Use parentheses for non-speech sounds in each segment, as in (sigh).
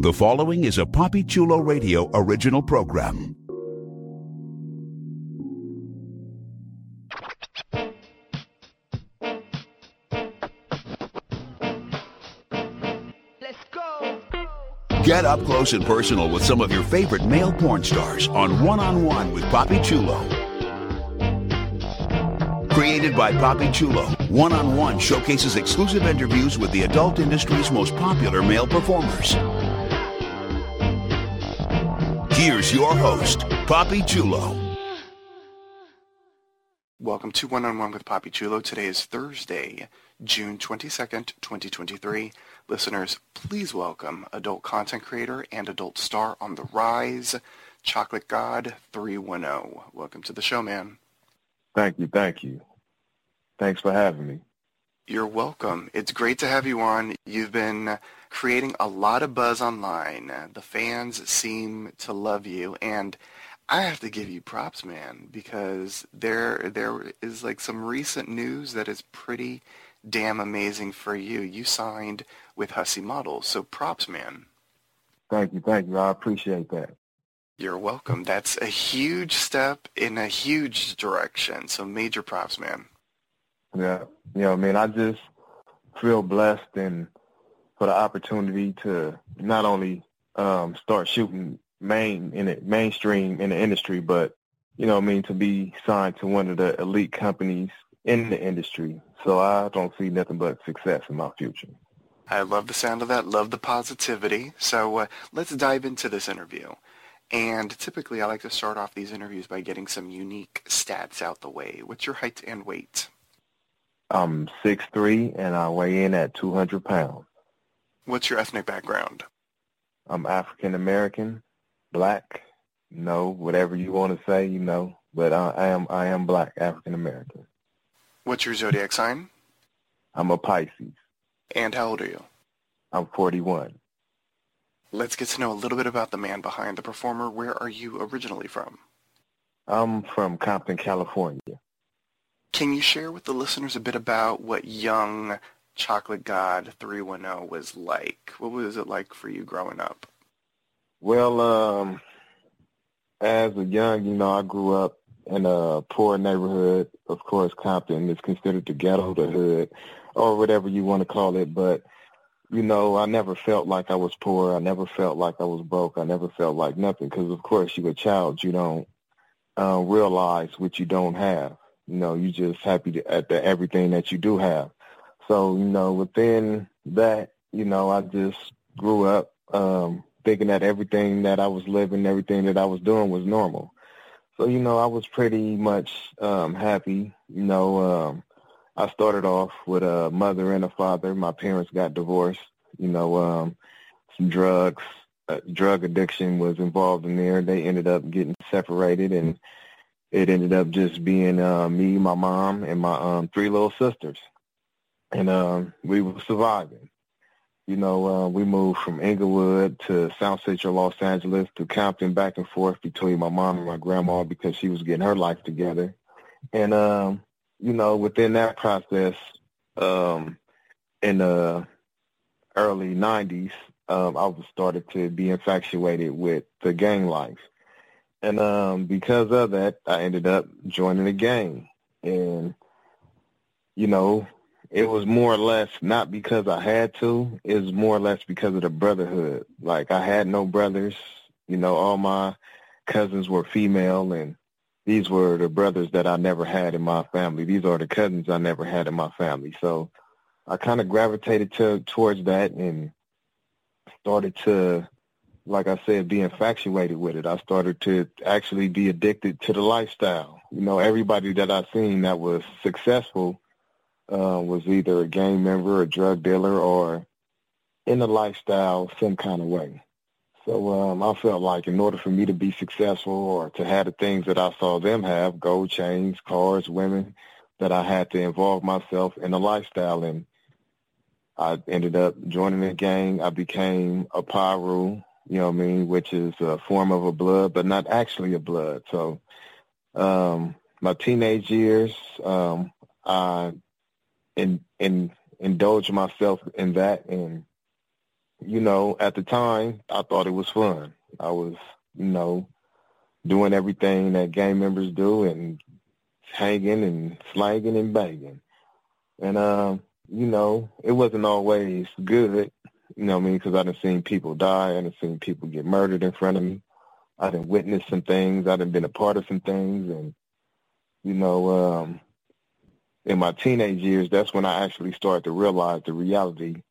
The following is a Papi Chulo Radio original program. Let's go. Get up close and personal with some of your favorite male porn stars on One on One with Papi Chulo. Created by Papi Chulo, One on One showcases exclusive interviews with the adult industry's most popular male performers. Here's your host, Papi Chulo. Welcome to One on One with Papi Chulo. Today is Thursday, June 22nd, 2023. Listeners, please welcome adult content creator and adult star on the rise, Chocolate God 310. Welcome to the show, man. Thank you, thank you. Thanks for having me. You're welcome. It's great to have you on. You've been creating a lot of buzz online. The fans seem to love you, and I have to give you props, man, because there there is like some recent news that is pretty damn amazing for you. You signed with Hussie Models, so props, man. Thank you, thank you. I appreciate that. You're welcome. That's a huge step in a huge direction. So major props, man. Yeah, you know, I mean, I just feel blessed and for the opportunity to not only um, start shooting main in it, mainstream in the industry, but you know, what I mean, to be signed to one of the elite companies in the industry. So I don't see nothing but success in my future. I love the sound of that. Love the positivity. So uh, let's dive into this interview. And typically, I like to start off these interviews by getting some unique stats out the way. What's your height and weight? I'm six three and I weigh in at 200 pounds. What's your ethnic background? I'm African American, black, no, whatever you want to say, you know, but I, I am I am black, African American. What's your zodiac sign? I'm a Pisces. And how old are you? I'm 41. Let's get to know a little bit about the man behind the performer. Where are you originally from? I'm from Compton, California. Can you share with the listeners a bit about what young Chocolate God 310 was like? What was it like for you growing up? Well, um, as a young, you know, I grew up in a poor neighborhood. Of course, Compton is considered the ghetto, the hood, or whatever you want to call it. But, you know, I never felt like I was poor. I never felt like I was broke. I never felt like nothing because, of course, you're a child. You don't uh, realize what you don't have. You know, you're just happy to, at the everything that you do have. So, you know, within that, you know, I just grew up um, thinking that everything that I was living, everything that I was doing was normal. So, you know, I was pretty much um, happy. You know, um, I started off with a mother and a father. My parents got divorced. You know, um, some drugs, uh, drug addiction was involved in there. They ended up getting separated, and it ended up just being uh, me, my mom, and my um, three little sisters. And um, we were surviving. You know, uh, we moved from Inglewood to South Central Los Angeles to Compton, back and forth between my mom and my grandma because she was getting her life together. And, um, you know, within that process, um, in the early 90s, um, I was started to be infatuated with the gang life. And um, because of that, I ended up joining the gang. And, you know, it was more or less not because I had to. It was more or less because of the brotherhood. Like I had no brothers. You know, all my cousins were female, and these were the brothers that I never had in my family. These are the cousins I never had in my family. So I kind of gravitated to towards that and started to, like I said, be infatuated with it. I started to actually be addicted to the lifestyle. You know, everybody that I seen that was successful uh, was either a gang member, a drug dealer, or in the lifestyle some kind of way. So um, I felt like in order for me to be successful or to have the things that I saw them have, gold chains, cars, women, that I had to involve myself in the lifestyle. And I ended up joining the gang. I became a Piru, you know what I mean, which is a form of a blood, but not actually a blood. So um, my teenage years, um, I in, in indulge myself in that and you know, at the time, I thought it was fun. I was, you know, doing everything that gang members do and hanging and slanging and banging. And, um, you know, it wasn't always good, you know what I mean, because I done seen people die. I done seen people get murdered in front of me. I done witnessed some things. I done been a part of some things. And, you know, um, in my teenage years, that's when I actually started to realize the reality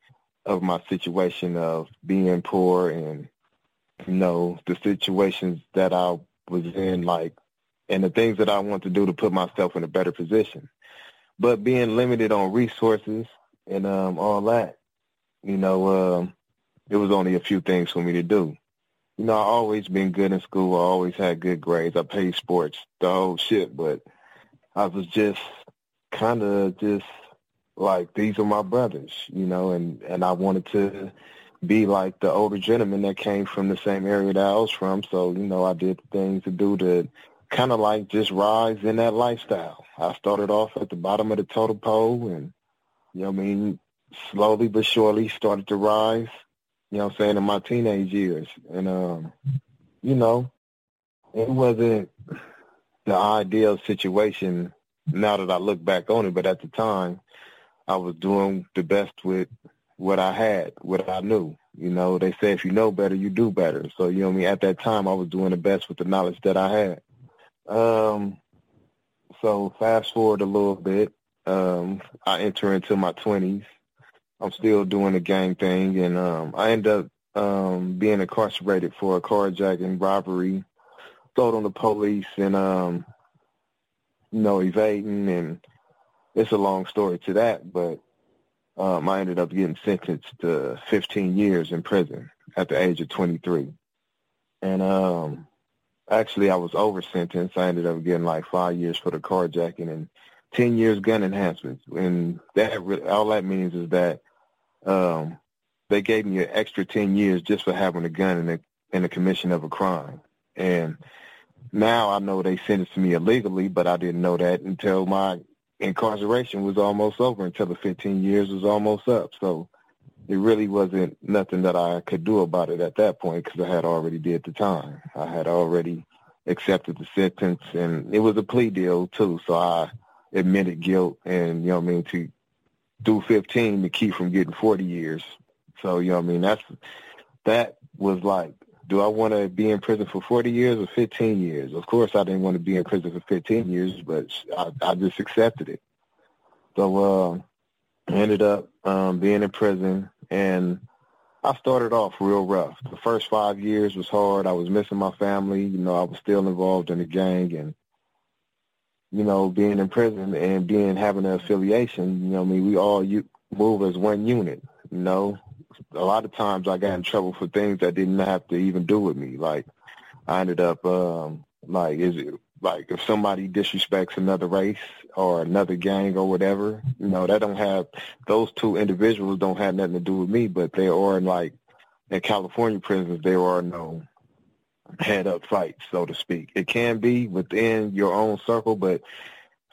of my situation of being poor and, you know, the situations that I was in, like, and the things that I want to do to put myself in a better position. But being limited on resources and um, all that, you know, um, it was only a few things for me to do. You know, I always been good in school. I always had good grades. I played sports, the whole shit. But I was just kind of just like these are my brothers, you know, and and I wanted to be like the older gentleman that came from the same area that I was from. So you know, I did things to do to kind of like just rise in that lifestyle. I started off at the bottom of the totem pole, and you know, I mean, slowly but surely started to rise. You know, I'm saying in my teenage years, and um, you know, it wasn't the ideal situation now that I look back on it, but at the time, I was doing the best with what I had, what I knew. You know, they say if you know better, you do better. So, you know I mean? At that time, I was doing the best with the knowledge that I had. Um, so fast forward a little bit, um, I enter into my 20s. I'm still doing the gang thing, and um, I end up um, being incarcerated for a carjacking, robbery, thrown on the police, and um, you know, evading, and it's a long story to that, but um, I ended up getting sentenced to 15 years in prison at the age of 23. And um, actually, I was over sentenced. I ended up getting like five years for the carjacking and 10 years gun enhancements. And that all that means is that um, they gave me an extra 10 years just for having a gun in the, in the commission of a crime. And now I know they sentenced me illegally, but I didn't know that until my incarceration was almost over, until the 15 years was almost up. So it really wasn't nothing that I could do about it at that point because I had already did the time. I had already accepted the sentence, and it was a plea deal too. So I admitted guilt, and you know what I mean to do 15 to keep from getting 40 years. So you know what I mean that's that was like do I want to be in prison for 40 years or 15 years? Of course, I didn't want to be in prison for 15 years, but I, I just accepted it. So uh, I ended up um, being in prison, and I started off real rough. The first five years was hard. I was missing my family. You know, I was still involved in the gang, and you know, being in prison and being having an affiliation. You know, I mean, we all you, move as one unit. You know, a lot of times I got in trouble for things that didn't have to even do with me. Like I ended up um like is it like if somebody disrespects another race or another gang or whatever, you know, that don't have those two individuals don't have nothing to do with me, but they are in like in California prisons there are no head up fights, so to speak. It can be within your own circle, but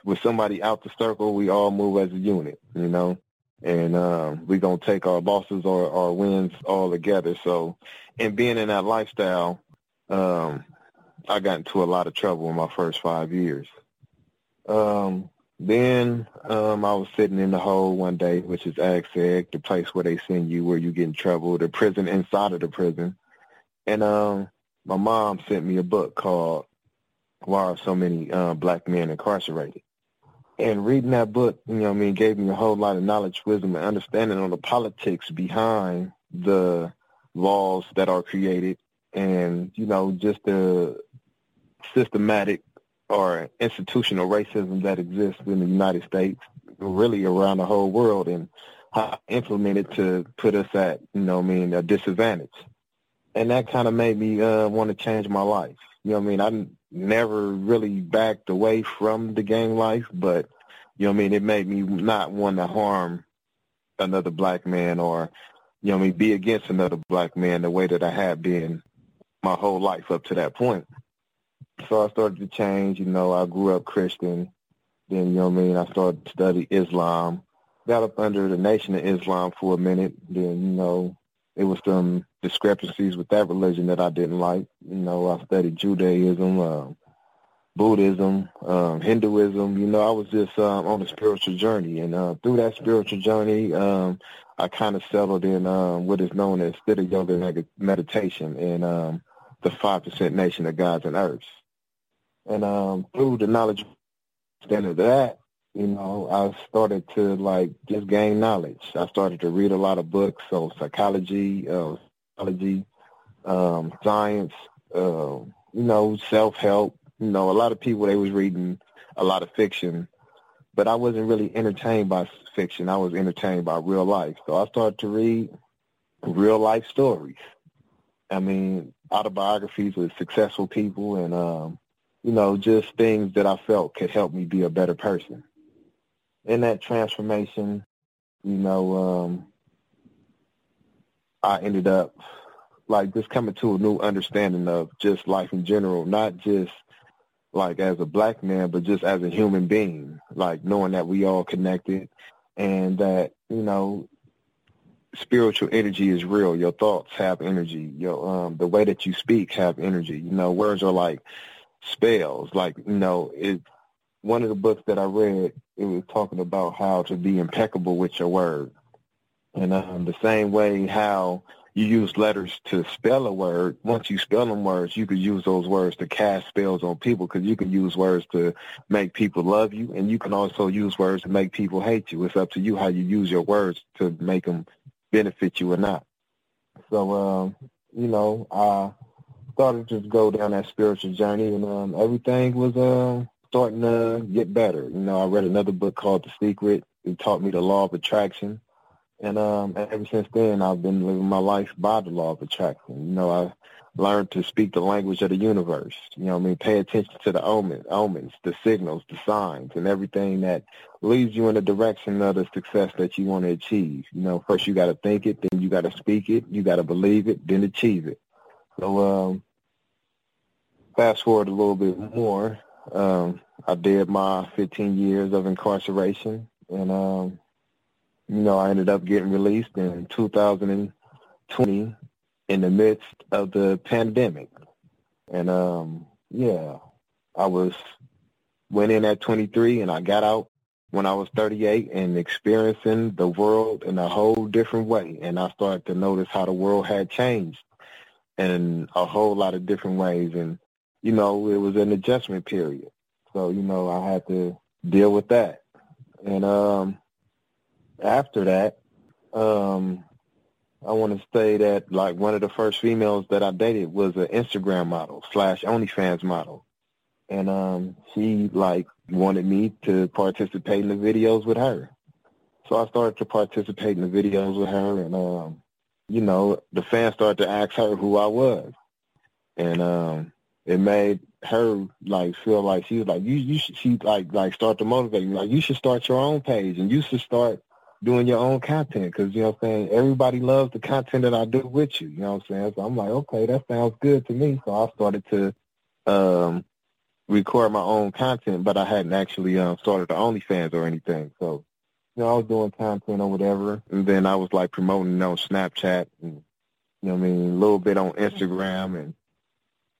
with somebody out the circle, we all move as a unit, you know and um, we're gonna take our losses or our wins all together. So, and being in that lifestyle, um, I got into a lot of trouble in my first five years. Um, then um, I was sitting in the hole one day, which is Ad Seg, the place where they send you where you get in trouble, the prison inside of the prison. And um, my mom sent me a book called Why Are So Many uh, Black Men Incarcerated? And reading that book, you know, I mean, gave me a whole lot of knowledge, wisdom, and understanding on the politics behind the laws that are created, and you know, just the systematic or institutional racism that exists in the United States, really around the whole world, and how implemented to put us at, you know, I mean, a disadvantage. And that kind of made me uh, want to change my life. You know, I mean, I never really backed away from the gang life, but you know what I mean, it made me not want to harm another black man or, you know what I mean, be against another black man the way that I had been my whole life up to that point. So I started to change, you know, I grew up Christian. Then, you know what I mean, I started to study Islam. Got up under the Nation of Islam for a minute. Then, you know, there was some discrepancies with that religion that I didn't like. You know, I studied Judaism, uh, Buddhism, um, Hinduism. You know, I was just um, on a spiritual journey, and uh, through that spiritual journey, um, I kind of settled in um, what is known as Siddha Yoga meditation and um, the Five Percent Nation of Gods and Earths. And um, through the knowledge standard of that, you know, I started to like just gain knowledge. I started to read a lot of books, so psychology, uh, psychology, um, science, uh, you know, self-help. You know, a lot of people they was reading a lot of fiction, but I wasn't really entertained by fiction. I was entertained by real life. So I started to read real life stories. I mean, autobiographies with successful people and, um, you know, just things that I felt could help me be a better person in that transformation, you know, um, I ended up like just coming to a new understanding of just life in general, not just like as a black man, but just as a human being, like knowing that we all connected and that, you know, spiritual energy is real. Your thoughts have energy. Your um the way that you speak have energy. You know, words are like spells. Like, you know, it one of the books that I read, it was talking about how to be impeccable with your word. And um, the same way how you use letters to spell a word, once you spell them words, you could use those words to cast spells on people because you can use words to make people love you, and you can also use words to make people hate you. It's up to you how you use your words to make them benefit you or not. So, um, you know, I started to go down that spiritual journey, and um, everything was um, starting to get better. You know, I read another book called The Secret. It taught me the law of attraction. And um, ever since then, I've been living my life by the law of attraction. You know, I learned to speak the language of the universe. You know I mean? Pay attention to the omen, omens, the signals, the signs, and everything that leads you in the direction of the success that you want to achieve. You know, first you got to think it, then you got to speak it, you got to believe it, then achieve it. So um, fast forward a little bit more, um, I did my 15 years of incarceration, and um, you know, I ended up getting released in 2020 in the midst of the pandemic. And um, yeah, I was went in at 23 and I got out when I was 38 and experiencing the world in a whole different way. And I started to notice how the world had changed in a whole lot of different ways. And you know, it was an adjustment period. So, you know, I had to deal with that. And um after that, um I want to say that like one of the first females that I dated was an Instagram model slash OnlyFans model. And um she like wanted me to participate in the videos with her. So I started to participate in the videos with her and um you know, the fans started to ask her who I was. And um it made her like feel like she was like you you should she like like start to motivate me like you should start your own page and you should start doing your own content because you know what I'm saying everybody loves the content that I do with you you know what I'm saying? So I'm like okay that sounds good to me. So I started to um record my own content but I hadn't actually um started the OnlyFans or anything. So you know I was doing content or whatever and then I was like promoting on Snapchat and you know what I mean a little bit on Instagram and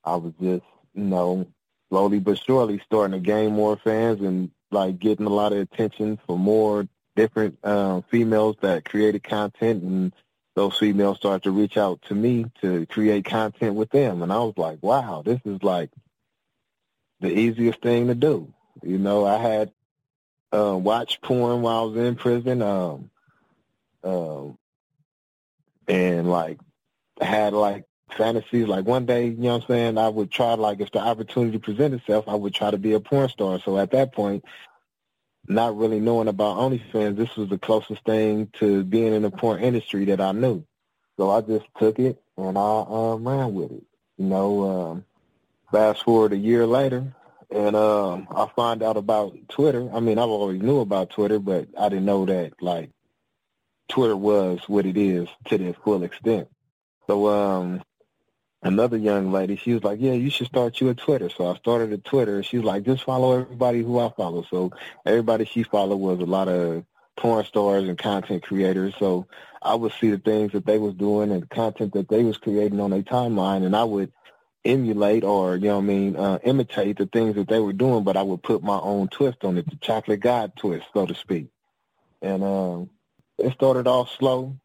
I was just, you know, slowly but surely starting to gain more fans and like getting a lot of attention for more different uh, females that created content and those females started to reach out to me to create content with them and I was like, wow, this is like the easiest thing to do. You know, I had uh, watched porn while I was in prison, um, um, and like had like fantasies. Like one day, you know what I'm saying, I would try, like if the opportunity presented itself, I would try to be a porn star. So at that point, not really knowing about OnlyFans, this was the closest thing to being in the porn industry that I knew. So I just took it and I um, ran with it. You know, um, fast forward a year later, and um, I find out about Twitter. I mean, I've always knew about Twitter, but I didn't know that like Twitter was what it is to the full extent. So um, another young lady, she was like, yeah, you should start you a Twitter. So I started a Twitter. She was like, just follow everybody who I follow. So everybody she followed was a lot of porn stars and content creators. So I would see the things that they was doing and the content that they was creating on their timeline, and I would emulate or you know what I mean uh, imitate the things that they were doing, but I would put my own twist on it, the chocolate god twist, so to speak. And um, it started off slow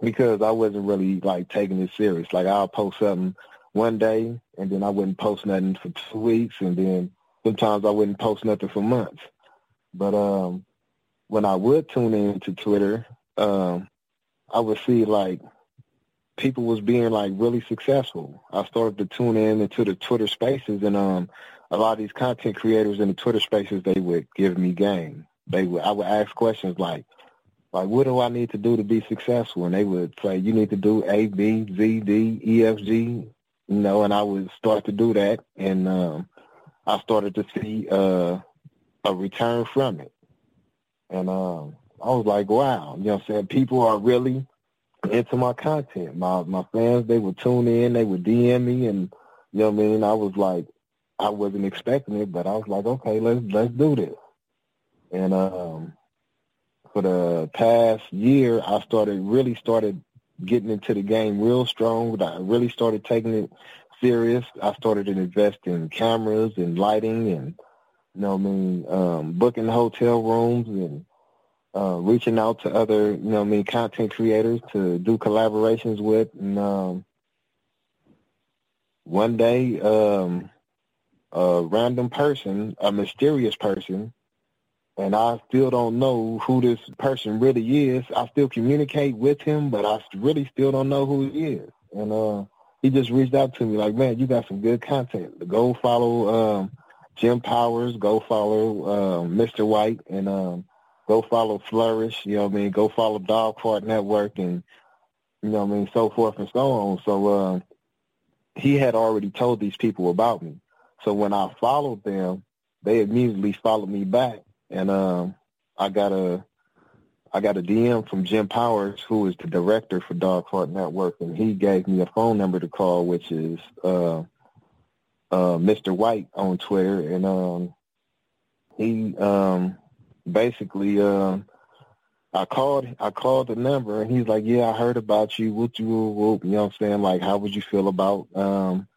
because I wasn't really like taking it serious. Like I'll post something one day, and then I wouldn't post nothing for two weeks, and then sometimes I wouldn't post nothing for months. But um, when I would tune in to Twitter, um, I would see like people was being like really successful. I started to tune in into the Twitter spaces and um a lot of these content creators in the Twitter spaces they would give me game. They would I would ask questions like like what do I need to do to be successful? And they would say, You need to do A, B, Z, D, E, F, G you know, and I would start to do that and um I started to see uh a return from it. And um I was like, wow, you know what I'm saying? People are really into my content. My my fans, they would tune in, they would DM me, and you know what I mean. I was like, I wasn't expecting it, but I was like, okay, let's let's do this. And um, for the past year, I started really started getting into the game real strong. I really started taking it serious. I started to invest in cameras and lighting, and you know I mean, um, booking hotel rooms and uh, reaching out to other, you know, I mean, content creators to do collaborations with. And um, one day, um, a random person, a mysterious person, and I still don't know who this person really is. I still communicate with him, but I really still don't know who he is. And uh, he just reached out to me like, man, you got some good content. Go follow um, Jim Powers. Go follow um, Mr. White, and um, go follow Flourish, you know what I mean? Go follow Dogfart Network and, you know what I mean, so forth and so on. So uh, he had already told these people about me. So when I followed them, they immediately followed me back. And um, I got a I got a DM from Jim Powers, who is the director for Dogfart Network, and he gave me a phone number to call, which is uh, uh, Mr. White on Twitter, and um, he um, basically, um, I called, I called the number, and he's like, "Yeah, I heard about you. What you, you know what I'm saying? Like, how would you feel about um,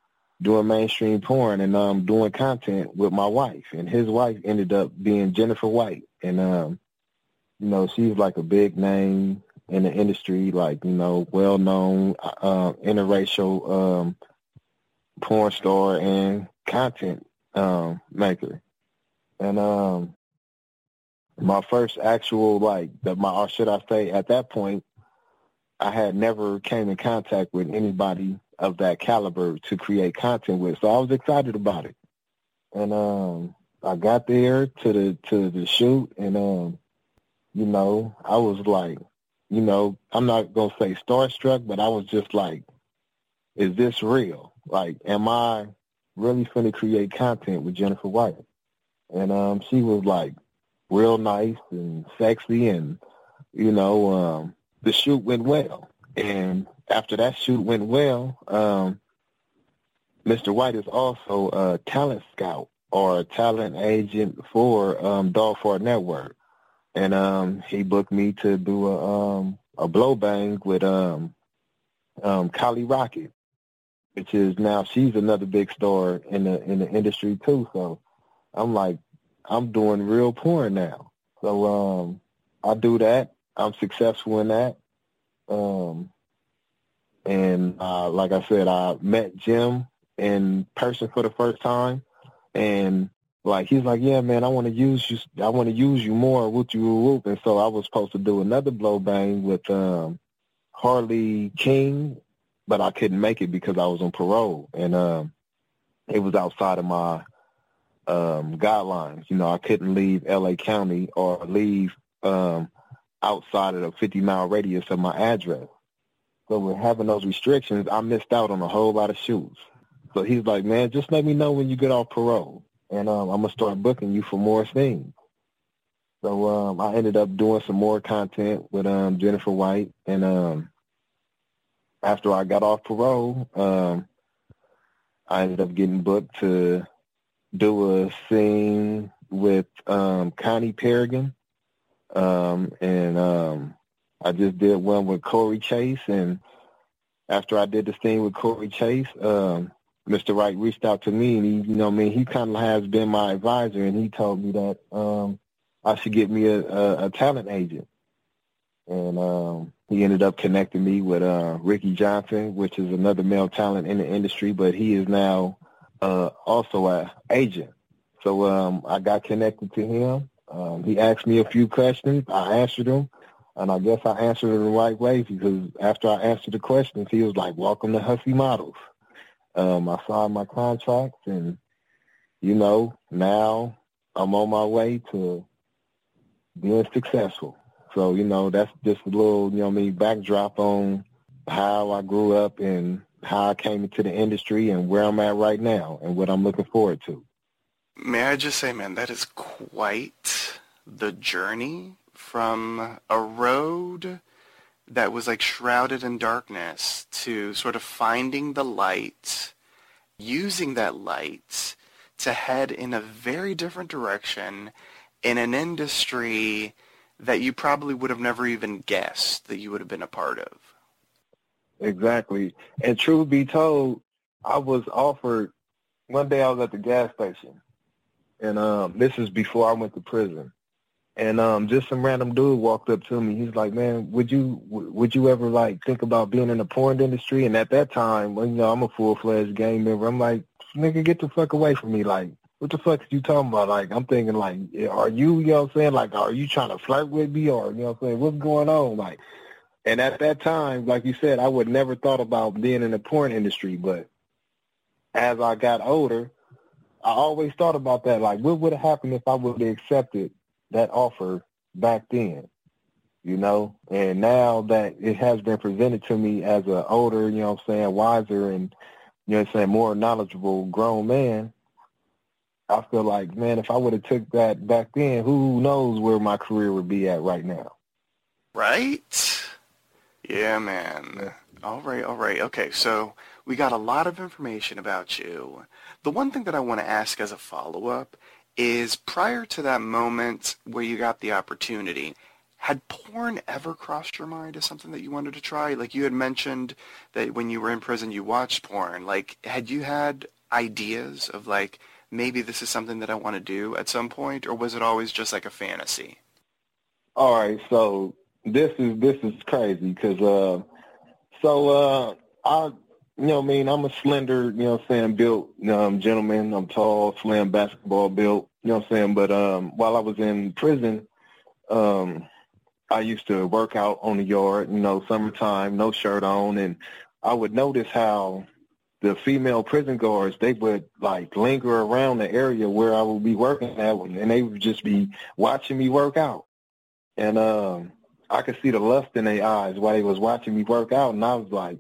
doing mainstream porn and um, doing content with my wife?" And his wife ended up being Jennifer White, and um, you know, she's like a big name in the industry, like you know, well known uh, interracial um, porn star and content um, maker, and um, my first actual like the my or should I say at that point I had never came in contact with anybody of that caliber to create content with. So I was excited about it. And um I got there to the to the shoot and um you know, I was like, you know, I'm not gonna say starstruck, but I was just like, is this real? Like, am I really finna create content with Jennifer White? And um she was like, real nice and sexy and you know um the shoot went well and after that shoot went well um Mr. White is also a talent scout or a talent agent for um Dogfart Network and um he booked me to do a um a blow bang with um um Kylie Rocket which is now she's another big star in the in the industry too so I'm like I'm doing real porn now. So um, I do that. I'm successful in that. Um, and uh, like I said, I met Jim in person for the first time, and like he's like, yeah, man, I want to use you. I want to use you more. Whoop you whoop. And so I was supposed to do another blow bang with um, Harley King, but I couldn't make it because I was on parole, and um, it was outside of my um, guidelines. You know, I couldn't leave LA County or leave um, outside of the 50 mile radius of my address. So with having those restrictions, I missed out on a whole lot of shoots. So he's like, man, just let me know when you get off parole, and um, I'm gonna start booking you for more things. So um, I ended up doing some more content with um, Jennifer White, and um, after I got off parole, um, I ended up getting booked to do a scene with um, Connie Perignon, Um, and um, I just did one with Corey Chase, and after I did the scene with Corey Chase, um, Mr. White reached out to me, and he, you know, I mean, he kind of has been my advisor, and he told me that um, I should get me a, a, a talent agent. And um, he ended up connecting me with uh, Ricky Johnson, which is another male talent in the industry, but he is now uh, also an agent. So um, I got connected to him. Um, he asked me a few questions. I answered them. And I guess I answered it in the right way because after I answered the questions, he was like, welcome to Hussie Models. Um, I signed my contract and, you know, now I'm on my way to being successful. So, you know, that's just a little, you know mean, backdrop on how I grew up and how I came into the industry and where I'm at right now and what I'm looking forward to. May I just say, man, that is quite the journey from a road that was like shrouded in darkness to sort of finding the light, using that light to head in a very different direction in an industry that you probably would have never even guessed that you would have been a part of. Exactly. And truth be told, I was offered one day I was at the gas station and um this is before I went to prison. And um just some random dude walked up to me. He's like, "Man, would you would you ever like think about being in the porn industry?" And at that time, you know, I'm a full-fledged gang member. I'm like, "Nigga, get the fuck away from me!" Like, what the fuck are you talking about? Like, I'm thinking, like, are you, you know what I'm saying? Like, are you trying to flirt with me or, you know what I'm saying? What's going on? Like, and at that time, like you said, I would never thought about being in the porn industry. But as I got older, I always thought about that. Like, what would have happened if I would have accepted that offer back then, you know. And now that it has been presented to me as an older, you know what I'm saying, wiser and, you know what I'm saying, more knowledgeable grown man, I feel like, man, if I would have took that back then, who knows where my career would be at right now. Right? Yeah, man. All right, all right. Okay, so we got a lot of information about you. The one thing that I want to ask as a follow-up is prior to that moment where you got the opportunity, had porn ever crossed your mind as something that you wanted to try? Like you had mentioned that when you were in prison you watched porn. Like had you had ideas of like maybe this is something that I want to do at some point or was it always just like a fantasy? All right, so this is this is crazy cuz uh so uh I you know, I mean, I'm a slender, you know, i'm saying built um, gentleman. I'm tall, slim, basketball built. You know what I'm saying? But um, while I was in prison, um, I used to work out on the yard. You know, summertime, no shirt on, and I would notice how the female prison guards they would like linger around the area where I would be working at, and they would just be watching me work out. And um, I could see the lust in their eyes while they was watching me work out, and I was like,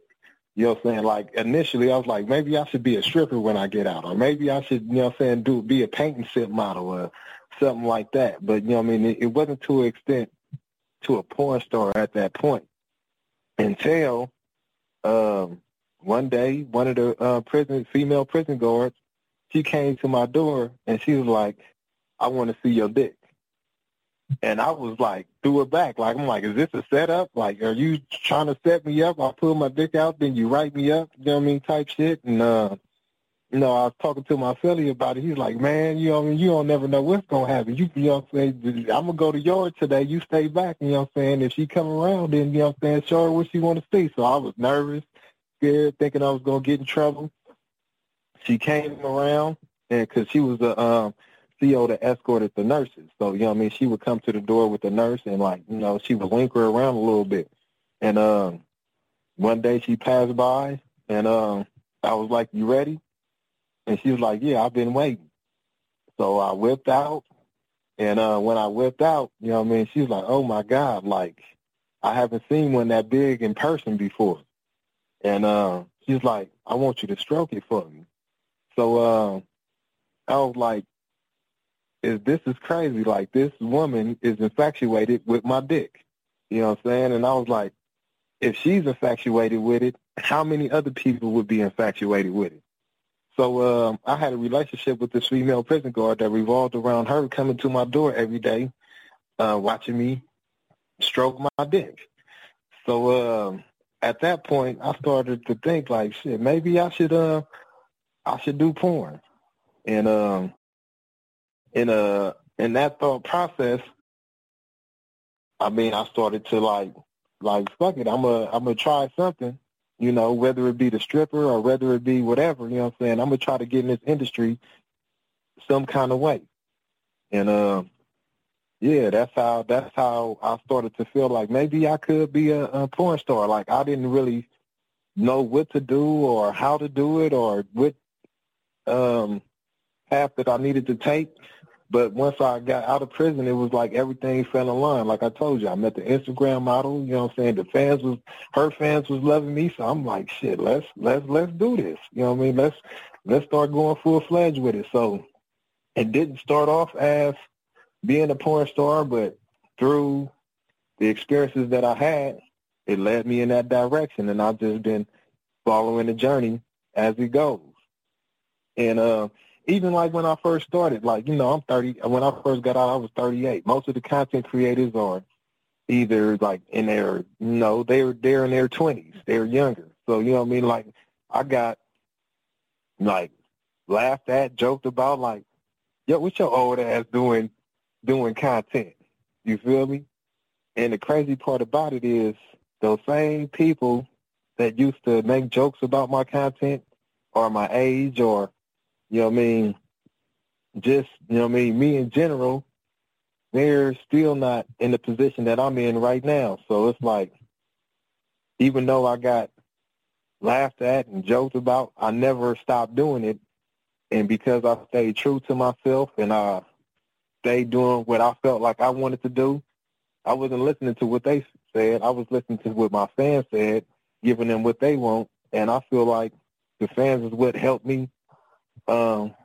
you know what I'm saying? Like initially I was like, maybe I should be a stripper when I get out or maybe I should, you know what I'm saying, do be a paint and sip model or something like that. But you know what I mean, it, it wasn't to an extent to a porn star at that point. Until um one day one of the uh prison female prison guards, she came to my door and she was like, I want to see your dick. And I was like, threw it back. Like, I'm like, is this a setup? Like, are you trying to set me up? I pull my dick out, then you write me up, you know what I mean, type shit. And, uh, you know, I was talking to my Philly about it. He's like, man, you know, I mean, you don't never know what's going to happen. You, you know what I'm saying? I'm going to go to yard today. You stay back, you know what I'm saying? If she come around, then, you know what I'm saying, show her what she want to see. So I was nervous, scared, thinking I was going to get in trouble. She came around, and because she was a, um, CO that escorted the nurses. So, you know I mean? She would come to the door with the nurse and, like, you know, she would link her around a little bit. And um, one day she passed by, and um, I was like, you ready? And she was like, yeah, I've been waiting. So I whipped out, and uh, when I whipped out, you know what I mean? She was like, oh, my God, like, I haven't seen one that big in person before. And uh, she's like, I want you to stroke it for me. So uh, I was like, is this is crazy. Like this woman is infatuated with my dick. You know what I'm saying? And I was like, if she's infatuated with it, how many other people would be infatuated with it? So um, I had a relationship with this female prison guard that revolved around her coming to my door every day, uh, watching me stroke my dick. So um, at that point, I started to think like, shit, maybe I should, uh, I should do porn. And um, in a in that thought process, I mean, I started to like, like, fuck it, I'm a, I'm gonna try something, you know, whether it be the stripper or whether it be whatever, you know what I'm saying? I'm gonna try to get in this industry some kind of way. And uh, yeah, that's how that's how I started to feel like maybe I could be a, a porn star. Like I didn't really know what to do or how to do it or what um path that I needed to take. But once I got out of prison, it was like everything fell in line. Like I told you, I met the Instagram model. You know what I'm saying? The fans was her fans was loving me, so I'm like, shit, let's let's let's do this. You know what I mean? Let's let's start going full fledged with it. So it didn't start off as being a porn star, but through the experiences that I had, it led me in that direction, and I've just been following the journey as it goes. And uh, even like when I first started, like you know, I'm 30. When I first got out, I was 38. Most of the content creators are either like in their, you know, they're they're in their 20s, they're younger. So you know what I mean? Like I got like laughed at, joked about, like, yo, what your old ass doing doing content. You feel me? And the crazy part about it is those same people that used to make jokes about my content or my age or, you know what I mean, just, you know what I mean, me in general, they're still not in the position that I'm in right now. So it's like, even though I got laughed at and joked about, I never stopped doing it. And because I stayed true to myself and I stayed doing what I felt like I wanted to do. I wasn't listening to what they said. I was listening to what my fans said, giving them what they want. And I feel like the fans is what helped me um,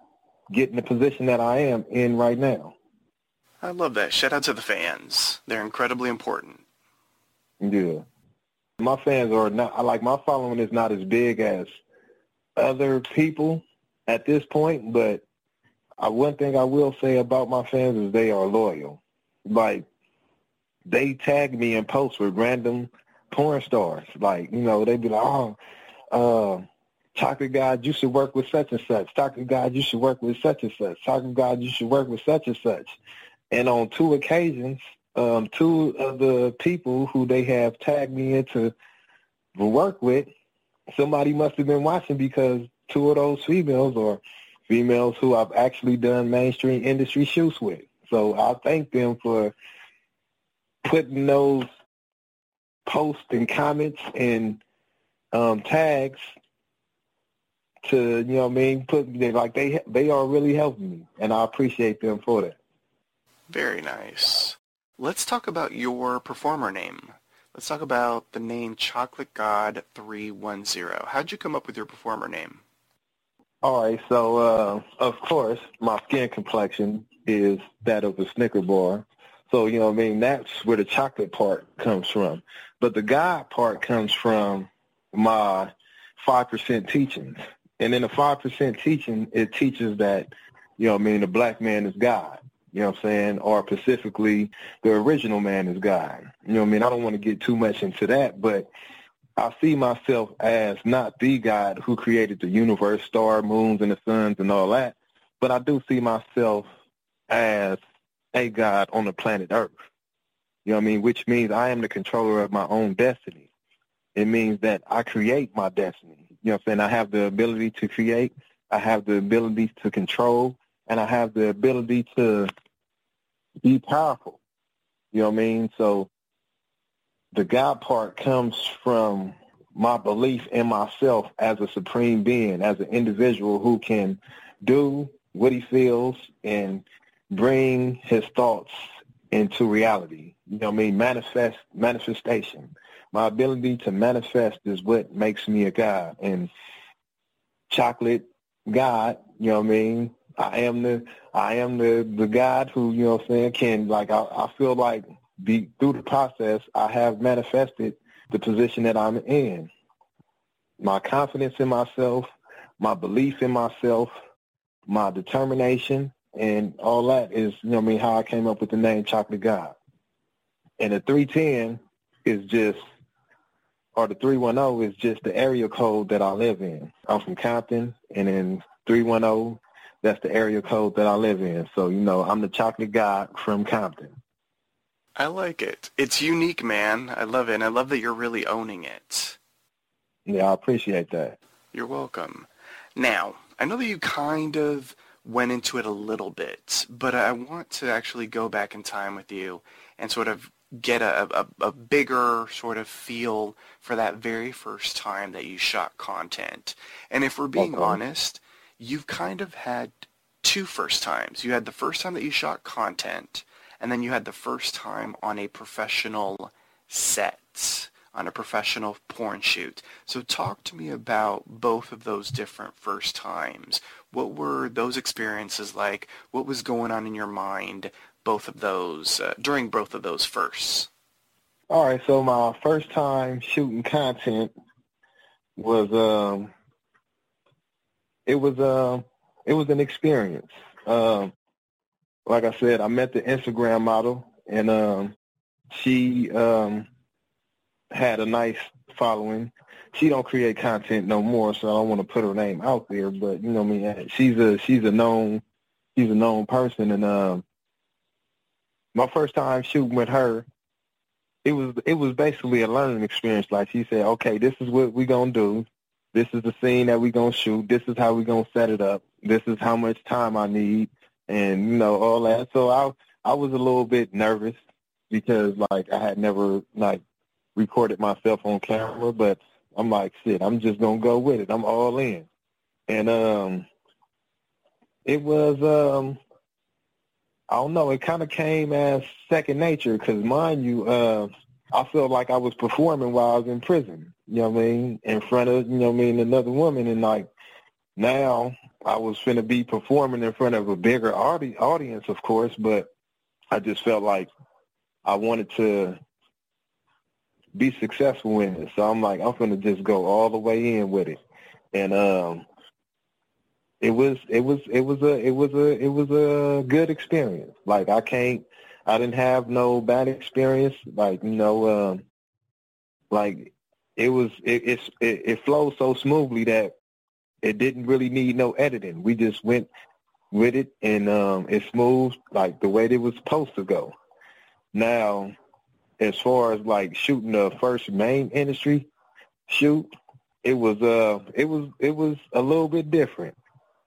get in the position that I am in right now. I love that. Shout out to the fans. They're incredibly important. Yeah. My fans are not, like my following is not as big as other people at this point, but uh, one thing I will say about my fans is they are loyal. Like they tag me in posts with random porn stars. Like you know, they'd be like, oh. Uh, Chocolate God, you should work with such and such. Chocolate God, you should work with such and such. Chocolate God, you should work with such and such. And on two occasions, um, two of the people who they have tagged me into work with, somebody must have been watching because two of those females or females who I've actually done mainstream industry shoots with. So I thank them for putting those posts and comments and um, tags to you know what I mean put they like they they are really helping me and I appreciate them for that. Very nice. Let's talk about your performer name. Let's talk about the name Chocolate God 310. How'd you come up with your performer name? All right, so uh, of course, my skin complexion is that of a Snicker bar. So, you know I mean? That's where the chocolate part comes from. But the God part comes from my 5% teachings. And in the 5% teaching, it teaches that, you know I mean, the black man is God. You know what I'm saying? Or specifically, the original man is God. You know what I mean? I don't want to get too much into that, but I see myself as not the God who created the universe, star, moons, and the suns and all that, but I do see myself as a God on the planet Earth. You know what I mean? Which means I am the controller of my own destiny. It means that I create my destiny. You know what I'm saying? I have the ability to create. I have the ability to control. And I have the ability to be powerful. You know what I mean? So the God part comes from my belief in myself as a supreme being, as an individual who can do what he feels and bring his thoughts into reality. You know what I mean? Manifest manifestation. My ability to manifest is what makes me a God. And chocolate God, you know what I mean? I am the I am the the God who, you know what I'm saying, can like I, I feel like be, through the process, I have manifested the position that I'm in. My confidence in myself, my belief in myself, my determination, and all that is, you know I mean, how I came up with the name Chocolate God. and the 310 is just, or the 310 is just the area code that I live in. I'm from Compton, and then 310, that's the area code that I live in. So, you know, I'm the chocolate guy from Compton. I like it. It's unique, man. I love it. And I love that you're really owning it. Yeah, I appreciate that. You're welcome. Now, I know that you kind of went into it a little bit, but I want to actually go back in time with you and sort of get a, a, a, bigger sort of feel for that very first time that you shot content. And if we're being okay. honest, you've kind of had two first times. You had the first time that you shot content, and then you had the first time on a professional set, on a professional porn shoot. So talk to me about both of those different first times. What were those experiences like? What was going on in your mind both of those uh, during both of those firsts? All right, so my first time shooting content was um it was um it was an experience. Um like I said, I met the Instagram model and um she um had a nice following. She don't create content no more, so I don't want to put her name out there, but you know I mean, she's a she's a known she's a known person and um my first time shooting with her, it was it was basically a learning experience. Like she said, okay, this is what we're gonna do. This is the scene that we're gonna shoot. This is how we're gonna set it up. This is how much time I need, and you know all that. So I I was a little bit nervous because like I had never like recorded myself on camera, but I'm like, shit, I'm just gonna go with it. I'm all in, and um, it was um I don't know. It kind of came as second nature because, mind you, uh, I felt like I was performing while I was in prison. You know what I mean? In front of, you know what I mean, another woman. And, like, now I was going to be performing in front of a bigger audi- audience, of course, but I just felt like I wanted to be successful in it. So I'm like, I'm going to just go all the way in with it. And um, it was it was it was a it was a it was a good experience. Like I can't I didn't have no bad experience. Like you know, um, like it was it it's, it it flowed so smoothly that it didn't really need no editing. We just went with it and um it smooth like the way it was supposed to go. Now, as far as like shooting the first main industry shoot, it was uh it was it was a little bit different.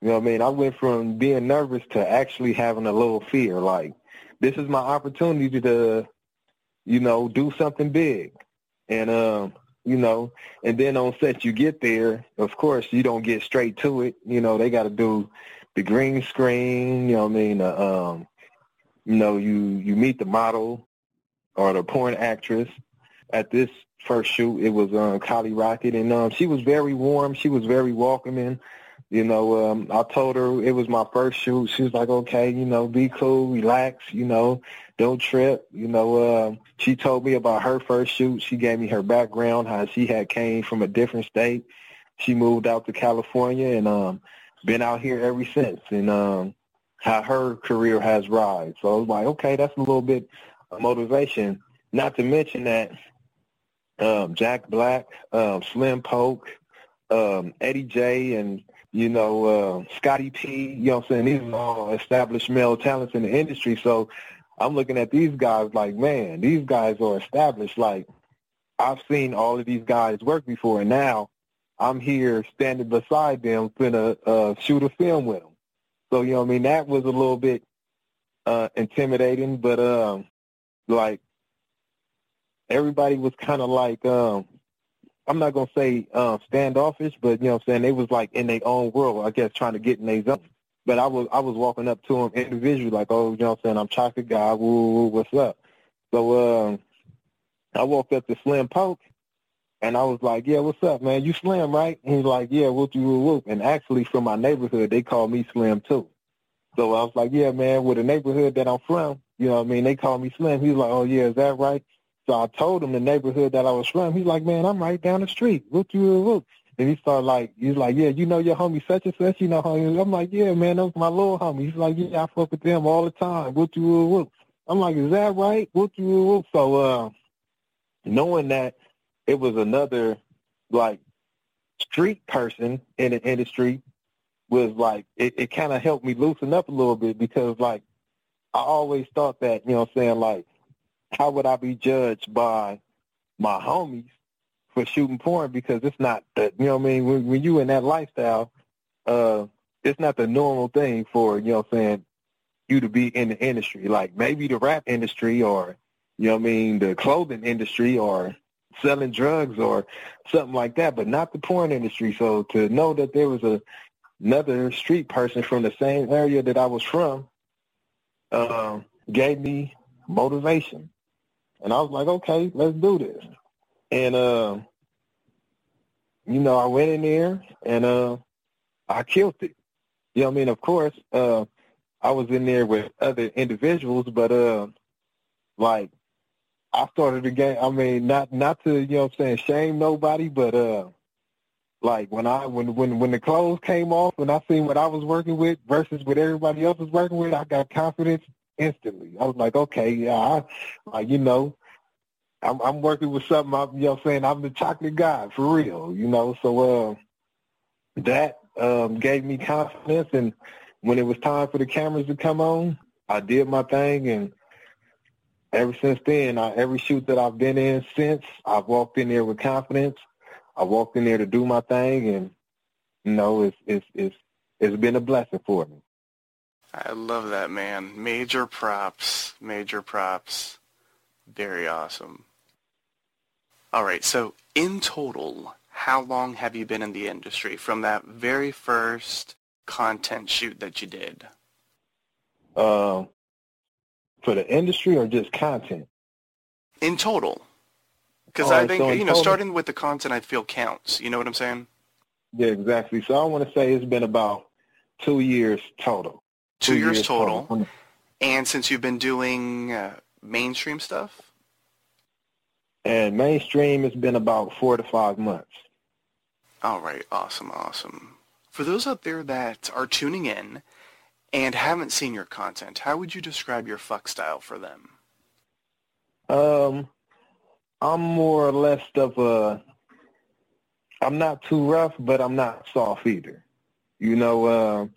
You know what I mean? I went from being nervous to actually having a little fear. Like, this is my opportunity to, you know, do something big. And, um, you know, and then on set you get there, of course, you don't get straight to it. You know, they got to do the green screen, you know what I mean? Uh, um, you know, you, you meet the model or the porn actress. At this first shoot, it was um, Kylie Rocket, and um, she was very warm. She was very welcoming. You know, um, I told her it was my first shoot. She was like, okay, you know, be cool, relax, you know, don't trip. You know, um, she told me about her first shoot. She gave me her background, how she had came from a different state. She moved out to California and um, been out here ever since. And um, how her career has rise. So I was like, okay, that's a little bit of motivation. Not to mention that um, Jack Black, um, Slim Poke, um, Eddie J, and you know, uh, Scotty P, you know what I'm saying? These are all established male talents in the industry. So I'm looking at these guys like, man, these guys are established. Like, I've seen all of these guys work before, and now I'm here standing beside them, finna uh, shoot a film with them. So, you know what I mean? That was a little bit uh, intimidating, but, um, like, everybody was kind of like, um, I'm not gonna say uh, standoffish, but you know what I'm saying they was like in their own world, I guess, trying to get in their zone. But I was I was walking up to them individually, like, oh, you know what I'm saying, I'm chocolate guy, woo, woo, what's up? So um, I walked up to Slim Poke, and I was like, yeah, what's up, man? You Slim, right? And he's like, yeah, whoop you whoop whoop. And actually, from my neighborhood, they call me Slim too. So I was like, yeah, man, with the neighborhood that I'm from, you know what I mean? They call me Slim. He's like, oh yeah, is that right? So I told him the neighborhood that I was from. He's like, man, I'm right down the street. Whoop you whoop. And he started like, he's like, yeah, you know your homie such and such, you know homie. I'm like, yeah, man, that's my little homie. He's like, yeah, I fuck with them all the time. Whoop you whoop. I'm like, is that right? What you so uh knowing that it was another like street person in the industry was like it, it kind of helped me loosen up a little bit because like I always thought that, you know what I'm saying, like how would I be judged by my homies for shooting porn because it's not the you know what I mean, when when you in that lifestyle, uh it's not the normal thing for, you know what I'm saying, you to be in the industry. Like maybe the rap industry or, you know what I mean, the clothing industry or selling drugs or something like that, but not the porn industry. So to know that there was a another street person from the same area that I was from uh, gave me motivation. And I was like, okay, let's do this. And, uh, you know, I went in there and uh, I killed it. You know I mean? Of course, uh, I was in there with other individuals, but uh, like I started the game. I mean, not not to you know what I'm saying shame nobody, but uh, like when I when when when the clothes came off and I seen what I was working with versus what everybody else was working with, I got confidence instantly. I was like, okay, yeah, I, like you know, I'm I'm working with something. I'm, you know, saying I'm the chocolate god for real. You know, so uh, that um, gave me confidence, and when it was time for the cameras to come on, I did my thing, and ever since then, I, every shoot that I've been in since, I've walked in there with confidence. I walked in there to do my thing, and you know, it's it's it's it's been a blessing for me. I love that, man. Major props, major props. Very awesome. All right, so in total, how long have you been in the industry from that very first content shoot that you did? Uh, for the industry or just content? In total. Because I think, so you know, total, starting with the content I feel counts. You know what I'm saying? Yeah, exactly. So I want to say it's been about two years total. Two, two years, years, total. total. And since you've been doing uh, mainstream stuff? And mainstream has been about four to five months. All right, awesome, awesome. For those out there that are tuning in and haven't seen your content, how would you describe your fuck style for them? Um, I'm more or less of a. I'm not too rough, but I'm not soft either. You know, uh,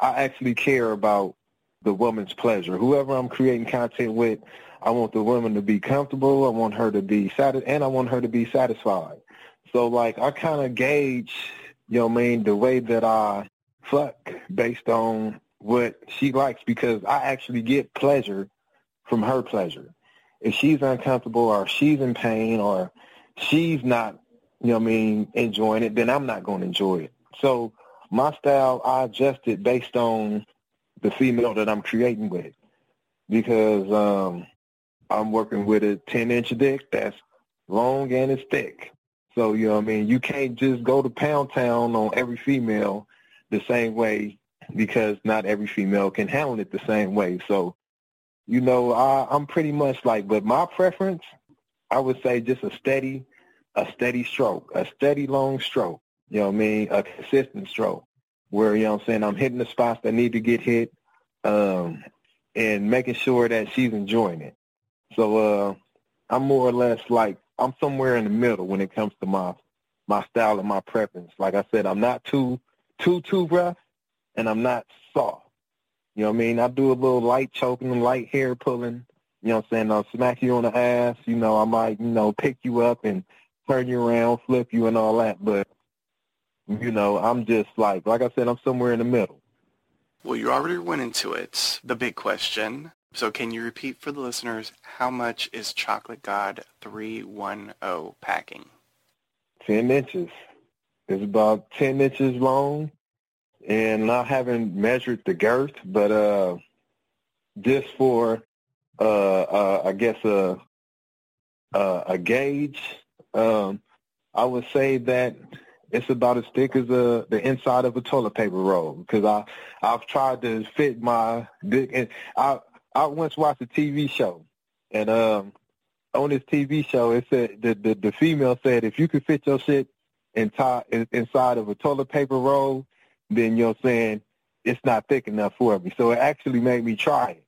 I actually care about the woman's pleasure. Whoever I'm creating content with, I want the woman to be comfortable. I want her to be satisfied, and I want her to be satisfied. So, like, I kind of gauge, you know what I mean, the way that I fuck based on what she likes because I actually get pleasure from her pleasure. If she's uncomfortable or she's in pain or she's not, you know what I mean, enjoying it, then I'm not going to enjoy it. So my style, I adjust it based on the female that I'm creating with because um, I'm working with a 10-inch dick that's long and it's thick. So, you know what I mean? You can't just go to Pound Town on every female the same way because not every female can handle it the same way. So, you know, I, I'm pretty much like, but my preference, I would say just a steady, a steady stroke, a steady long stroke. You know what I mean? A consistent stroke where, you know what I'm saying, I'm hitting the spots that need to get hit um, and making sure that she's enjoying it. So uh, I'm more or less like, I'm somewhere in the middle when it comes to my my style and my preference. Like I said, I'm not too too too rough, and I'm not soft. You know what I mean? I do a little light choking, light hair pulling. You know what I'm saying? I'll smack you on the ass. You know, I might, you know, pick you up and turn you around, flip you and all that. But you know, I'm just like, like I said, I'm somewhere in the middle. Well, you already went into it. The big question. So can you repeat for the listeners, how much is Chocolate God 310 packing? 10 inches. It's about 10 inches long. And I haven't measured the girth, but uh, just for, uh, uh, I guess, a, a, a gauge, um, I would say that it's about as thick as a, the inside of a toilet paper roll because I I've tried to fit my dick and I I once watched a TV show and um on this TV show it said the the, the female said if you could fit your shit inside inside of a toilet paper roll then you know saying it's not thick enough for me so it actually made me try it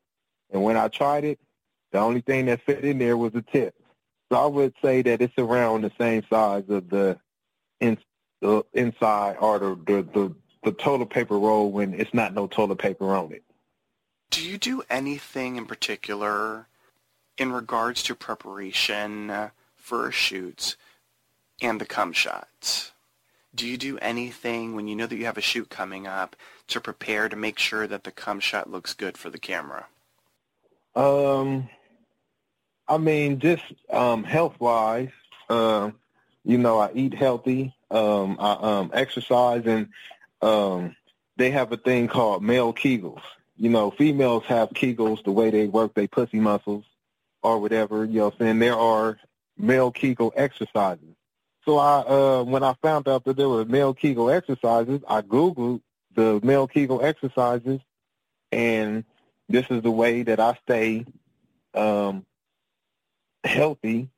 and when I tried it The only thing that fit in there was a tip. So I would say that it's around the same size of the, in, the inside or the, the, the, the toilet paper roll when it's not no toilet paper on it. Do you do anything in particular in regards to preparation for shoots and the cum shots? Do you do anything when you know that you have a shoot coming up to prepare to make sure that the cum shot looks good for the camera? Um, I mean, just um, health-wise, uh, you know, I eat healthy. Um, I um, exercise, and um, they have a thing called male Kegels. You know, females have Kegels the way they work their pussy muscles or whatever. You know, I'm saying there are male Kegel exercises. So I, uh, when I found out that there were male Kegel exercises, I Googled the male Kegel exercises, and this is the way that I stay um, healthy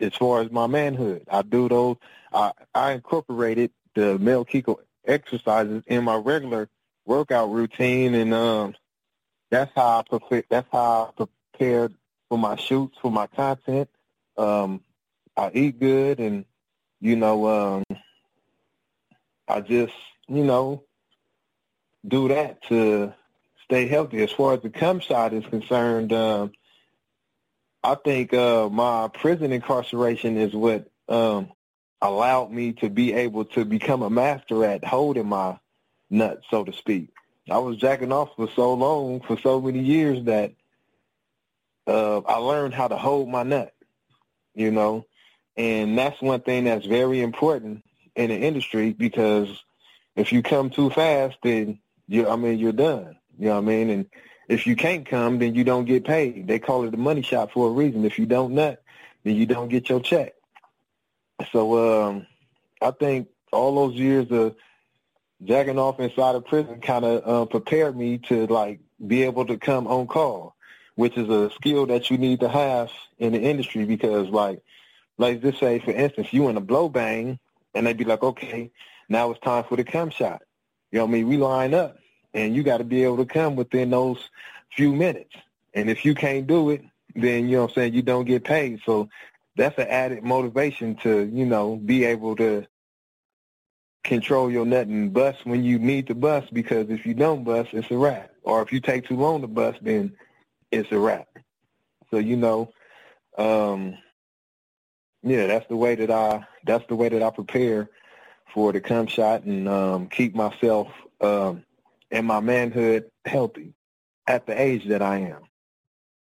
as far as my manhood. I do those. I, I incorporated the male Kegel exercises in my regular workout routine, and um, that's how I prepare. That's how I prepared for my shoots, for my content. Um, I eat good, and you know, um, I just, you know, do that to stay healthy. As far as the cum shot is concerned, um, I think uh, my prison incarceration is what um, allowed me to be able to become a master at holding my nut, so to speak. I was jacking off for so long, for so many years that uh, I learned how to hold my nut, you know. And that's one thing that's very important in the industry because if you come too fast, then you, I mean, you're done. You know what I mean? And if you can't come, then you don't get paid. They call it a money shot for a reason. If you don't nut, then you don't get your check. So um, I think all those years of jacking off inside of prison kind of uh, prepared me to like be able to come on call, which is a skill that you need to have in the industry because like like just say for instance you in a blow bang and they'd be like okay now it's time for the cum shot. You know what I mean? We line up and you got to be able to come within those few minutes. And if you can't do it, then you know what I'm saying you don't get paid. So that's an added motivation to you know be able to control your nut and bust when you need to bust because if you don't bust, it's a wrap. Or if you take too long to bust, then it's a wrap. So you know, um, yeah, that's the way that I that's the way that I prepare for the cum shot and um, keep myself um, and my manhood healthy at the age that I am.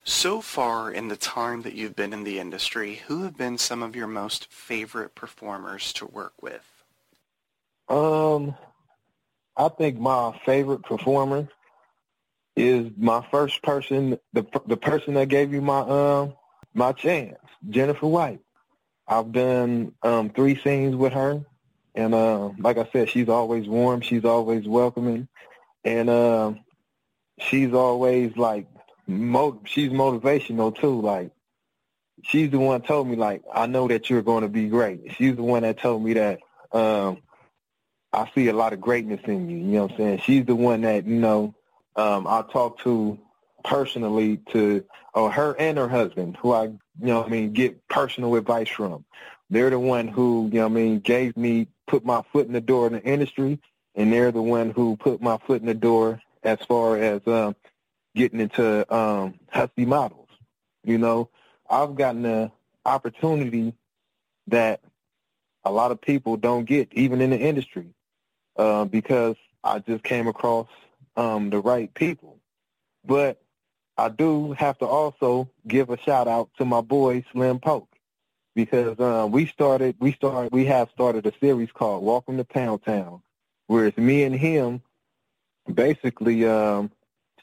So far in the time that you've been in the industry, who have been some of your most favorite performers to work with? Um, I think my favorite performer is my first person, the the person that gave you my um my chance, Jennifer White. I've done um three scenes with her, and uh, like I said, she's always warm, she's always welcoming, and uh, she's always like mo- she's motivational too. Like she's the one told me like I know that you're going to be great. She's the one that told me that um, I see a lot of greatness in you. You know what I'm saying? She's the one that you know um, I talk to personally to or her and her husband, who I you know I mean get personal advice from. They're the one who you know I mean gave me put my foot in the door in the industry and they're the one who put my foot in the door as far as um, getting into um, Hussie models. You know, I've gotten the opportunity that a lot of people don't get, even in the industry, uh, because I just came across um, the right people. But I do have to also give a shout out to my boy Slim Poke because um, we started, we started, we have started a series called Welcome to Pound Town, where it's me and him basically um,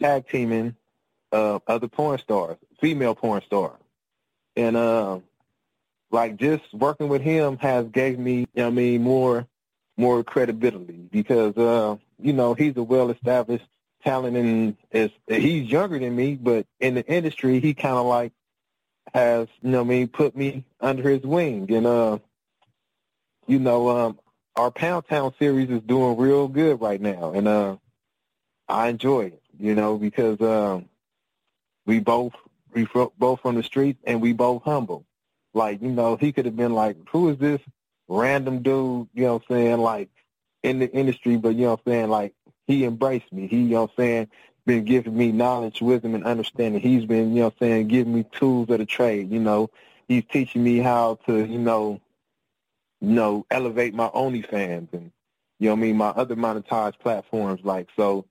tag teaming uh, other porn stars, female porn stars. And uh, like just working with him has gave me, you know I mean, more more credibility because uh, you know, he's a well established talent and is he's younger than me, but in the industry he kinda like has, you know I mean, put me under his wing and uh you know, um our Pound Town series is doing real good right now, and uh, I enjoy it. You know, because um, we both We both from the streets, and we both humble. Like you know, he could have been like, "Who is this random dude?" You know what I'm saying? Like in the industry, but you know what I'm saying? Like he embraced me. He, you know what I'm saying, been giving me knowledge, wisdom, and understanding. He's been, you know what I'm saying, giving me tools of the trade. You know, he's teaching me how to, you know, you know, elevate my OnlyFans and, you know what I mean, my other monetized platforms. Like, so,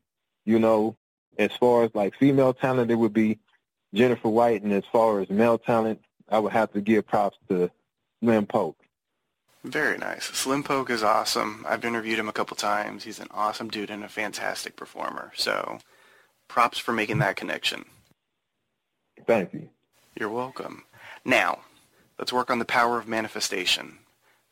you know, as far as like female talent, it would be Jennifer White. And as far as male talent, I would have to give props to Slim Poke. Very nice. Slim Poke is awesome. I've interviewed him a couple times. He's an awesome dude and a fantastic performer. So props for making that connection. Thank you. You're welcome. Now, let's work on the power of manifestation.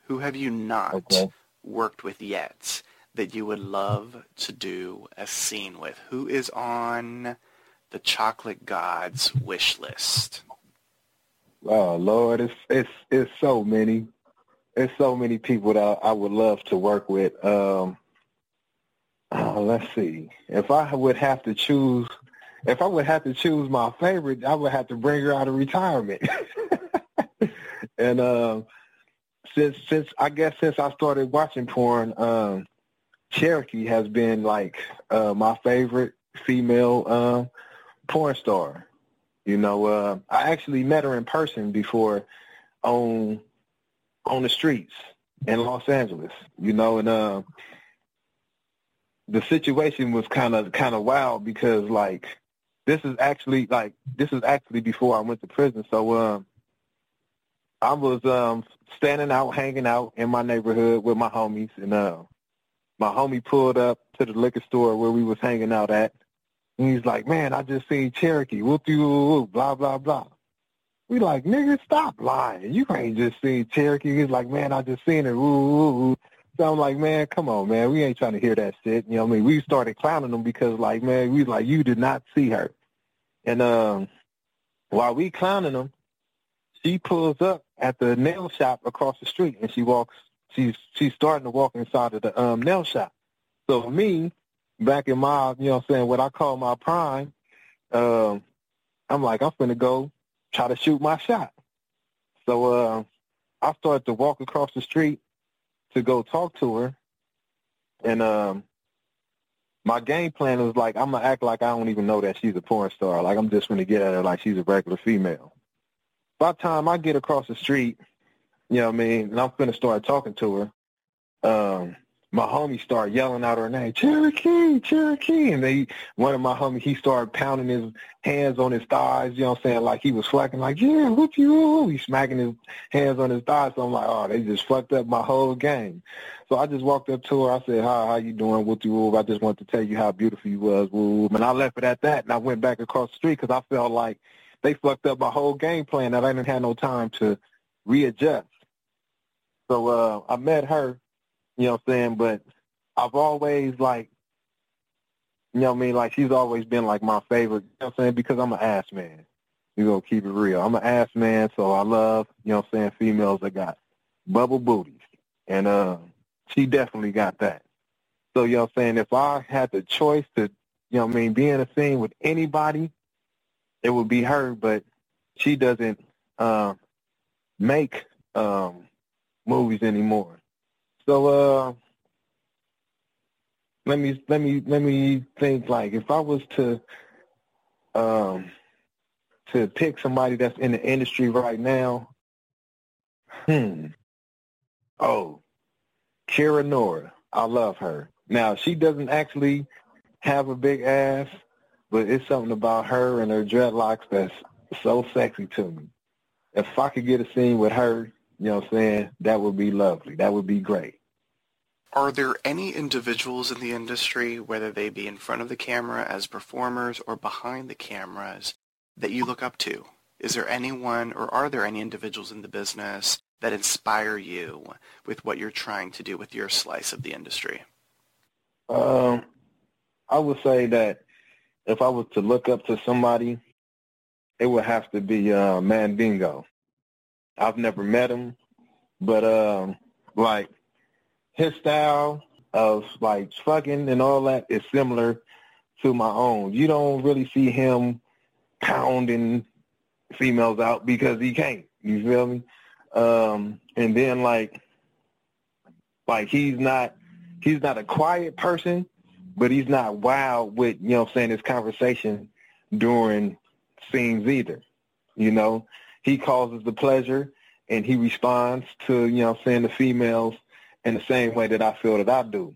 Who have you not okay. worked with yet that you would love to do a scene with? Who is on the chocolate god's wish list? Oh Lord, it's it's it's so many. There's so many people that I would love to work with. Um, oh, let's see. If I would have to choose, if I would have to choose my favorite, I would have to bring her out of retirement. (laughs) and um, since since I guess since I started watching porn, um, Cherokee has been like uh, my favorite female um, porn star. You know, uh, I actually met her in person before on on the streets in Los Angeles. You know, and uh, the situation was kind of kind of wild because like this is actually like this is actually before I went to prison. So um, I was um standing out, hanging out in my neighborhood with my homies, and uh, my homie pulled up to the liquor store where we was hanging out at. And he's like, "Man, I just seen Cherokee. Whoop you, blah blah blah." We like, nigga, stop lying. You ain't just seen Cherokee. He's like, man, I just seen her. Ooh, ooh, So I'm like, man, come on, man. We ain't trying to hear that shit. You know what I mean? We started clowning them because, like, man, we like, you did not see her. And um, while we clowning them, she pulls up at the nail shop across the street, and she walks. She's she's starting to walk inside of the um, nail shop. So for me, back in my, you know, what I'm saying what I call my prime, um, I'm like, I'm gonna go try to shoot my shot. So uh, I started to walk across the street to go talk to her, and um, my game plan was like I'm gonna act like I don't even know that she's a porn star. Like I'm just gonna get at her like she's a regular female. By the time I get across the street, you know what I mean, and I'm gonna start talking to her, um, my homie started yelling out her name, Cherokee, Cherokee. And they, one of my homies, he started pounding his hands on his thighs, you know what I'm saying? Like he was flacking like, yeah, whoop you. He's smacking his hands on his thighs. So I'm like, oh, they just fucked up my whole game. So I just walked up to her. I said, hi, how you doing? Whoop you, I just wanted to tell you how beautiful you was. Whoop. And I left it at that. And I went back across the street because I felt like they fucked up my whole game plan that I didn't have no time to readjust. So uh, I met her you know what I'm saying? But I've always like, you know what I mean? Like she's always been like my favorite. You know what I'm saying? Because I'm an ass man. You gonna keep it real. I'm an ass man, so I love you know what I'm saying females that got bubble booties, and uh, she definitely got that. So you know what I'm saying? If I had the choice to, you know what I mean, be in a scene with anybody, it would be her. But she doesn't uh, make um, movies anymore. So uh, let me let me let me think. Like if I was to um, to pick somebody that's in the industry right now, hmm. Oh, Kira Noir. I love her. Now she doesn't actually have a big ass, but it's something about her and her dreadlocks that's so sexy to me. If I could get a scene with her, you know what I'm saying, that would be lovely. That would be great. Are there any individuals in the industry, whether they be in front of the camera as performers or behind the cameras, that you look up to? Is there anyone or are there any individuals in the business that inspire you with what you're trying to do with your slice of the industry? Um, I would say that if I was to look up to somebody, it would have to be uh, Mandingo. I've never met him, but um, like his style of like fucking and all that is similar to my own. You don't really see him pounding females out because he can't. You feel me? Um, and then like, like he's not, he's not a quiet person, but he's not wild with, you know I'm saying, his conversation during scenes either. You know, he causes the pleasure and he responds to, you know I'm saying, the females in the same way that I feel that I do.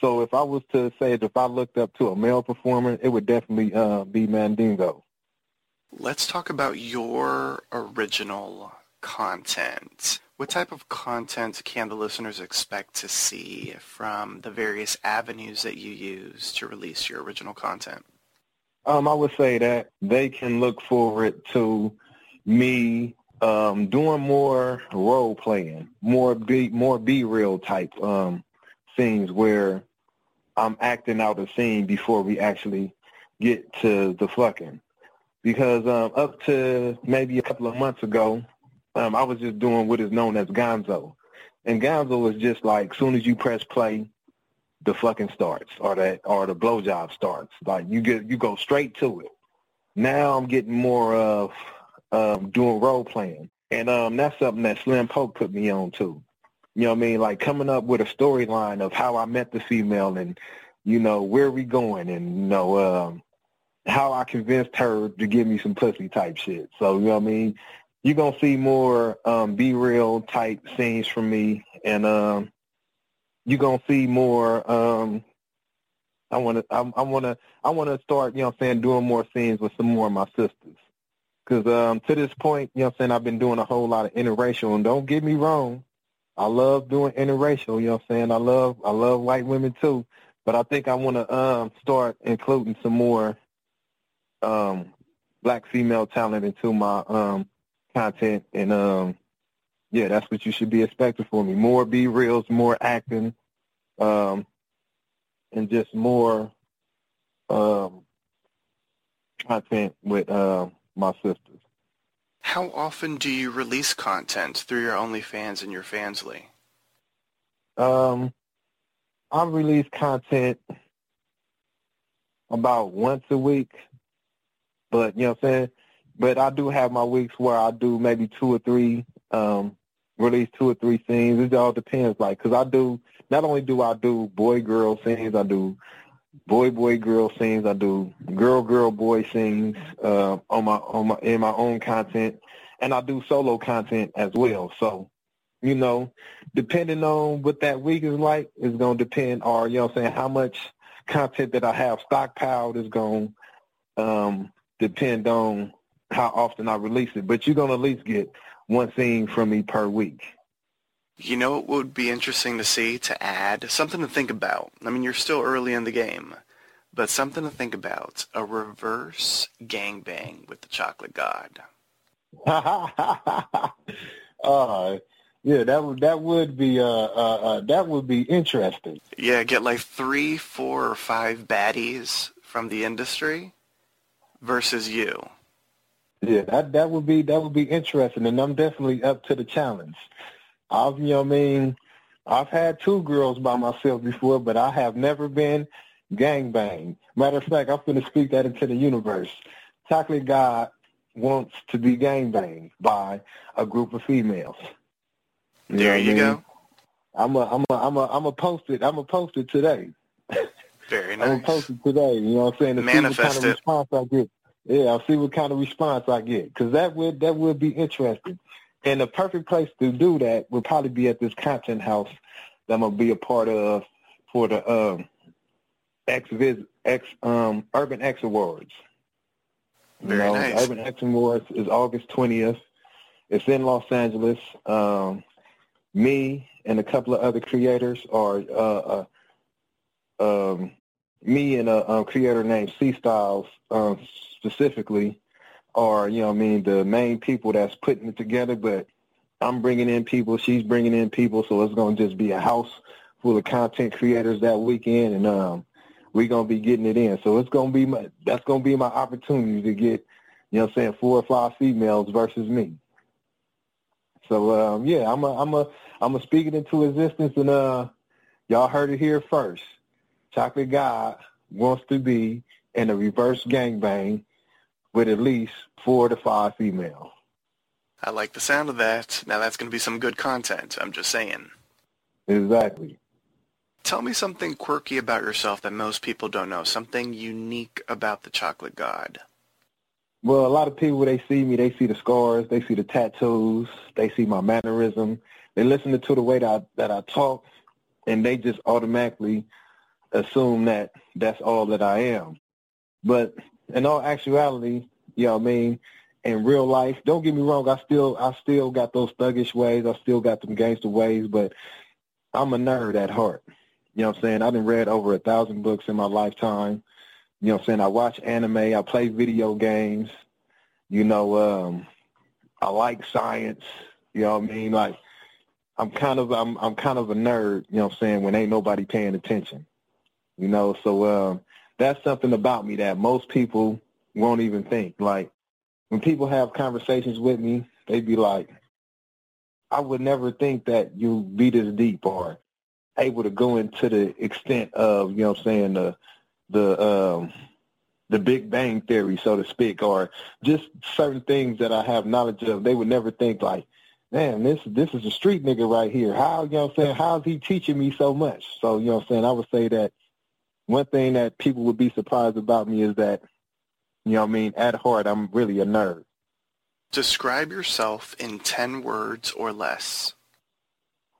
So if I was to say if I looked up to a male performer, it would definitely uh, be Mandingo. Let's talk about your original content. What type of content can the listeners expect to see from the various avenues that you use to release your original content? Um, I would say that they can look forward to me um, doing more role playing, more be more be real type um, scenes where I'm acting out a scene before we actually get to the fucking. Because um, up to maybe a couple of months ago, um, I was just doing what is known as gonzo. And gonzo is just like soon as you press play, the fucking starts or that or the blowjob starts. Like you get you go straight to it. Now I'm getting more of um, doing role playing, and um, that's something that Slim Poke put me on too. You know what I mean? Like coming up with a storyline of how I met the female and, you know, where we going and, you know, um, how I convinced her to give me some pussy type shit. So, you know what I mean? You're going to see more um, be real type scenes from me. And um, you're going to see more um, I want to, I, I want to, I want to start, you know, what I'm saying, doing more scenes with some more of my sisters. Because um, to this point, you know, what I'm saying, I've been doing a whole lot of interracial, and don't get me wrong, I love doing interracial, you know what I'm saying? I love I love white women too. But I think I wanna um start including some more um black female talent into my um content and um yeah, that's what you should be expecting for me. More be reals, more acting, um and just more um content with uh, my sisters. How often do you release content through your OnlyFans and your Fansly? Um, I release content about once a week, but you know what I'm saying. But I do have my weeks where I do maybe two or three, um, release two or three scenes. It all depends, like, cause I do not only do I do boy girl scenes, I do boy boy girl scenes, I do girl girl boy scenes uh, on my on my in my own content, and I do solo content as well. So, you know, depending on what that week is like, is to depend, or you know, I'm saying how much content that I have stockpiled is to um, depend on how often I release it. But you're to at least get one scene from me per week. You know what would be interesting to see, to add? Something to think about. I mean, you're still early in the game, but something to think about. A reverse gangbang with the Chocolate God. (laughs) uh, yeah, that would that would be uh, uh, uh, that would be interesting. Yeah, get like three, four, or five baddies from the industry versus you. Yeah, that that would be that would be interesting, and I'm definitely up to the challenge. I've, you know, I mean, I've had two girls by myself before, but I have never been gangbang. Matter of fact, I'm going to speak that into the universe. Chocolate God wants to be gangbanged by a group of females. You there you I mean? go. I'm a, I'm a, I'm a, I'm a post it. I'm a post it today. Very nice. (laughs) I'm a post it today. You know what I'm saying? To Manifest see what kind of response I get. Yeah, I'll see what kind of response I get because that would that would be interesting. And the perfect place to do that would probably be at this content house that I'm gonna be a part of for the um, X X um, Urban X Awards. Very you know, nice. Urban X Awards is August twentieth. It's in Los Angeles. Um, me and a couple of other creators are uh, uh, um, me and a, a creator named C Styles um, specifically are, you know I mean, the main people that's putting it together, but I'm bringing in people, she's bringing in people, so it's going to just be a house full of content creators that weekend, and um, we're going to be getting it in. So it's going to be my, that's going to be my opportunity to get, you know I'm saying, four or five females versus me. So, um, yeah, I'm a, I'm a, I'm a speak it into existence, and uh, y'all heard it here first. Chocolate God wants to be in a reverse gangbang with at least four to five females. I like the sound of that. Now that's going to be some good content. I'm just saying. Exactly. Tell me something quirky about yourself that most people don't know. Something unique about the Chocolate God. Well, a lot of people, they see me, they see the scars, they see the tattoos, they see my mannerism. They listen to the way that I, that I talk, and they just automatically assume that that's all that I am. But in all actuality, you know what I mean, in real life, don't get me wrong, I still I still got those thuggish ways, I still got them gangster ways, but I'm a nerd at heart. You know what I'm saying? I've been read over a thousand books in my lifetime. You know what I'm saying? I watch anime, I play video games, you know, um I like science, you know what I mean? Like I'm kind of I'm I'm kind of a nerd, you know what I'm saying, when ain't nobody paying attention. You know, so um that's something about me that most people won't even think. Like when people have conversations with me, they'd be like, I would never think that you'd be this deep or able to go into the extent of, you know what I'm saying, the the um the Big Bang Theory, so to speak, or just certain things that I have knowledge of. They would never think like, man, this this is a street nigga right here. How you know what I'm saying? How's he teaching me so much? So, you know what I'm saying, I would say that one thing that people would be surprised about me is that, you know what I mean, at heart, I'm really a nerd. Describe yourself in 10 words or less.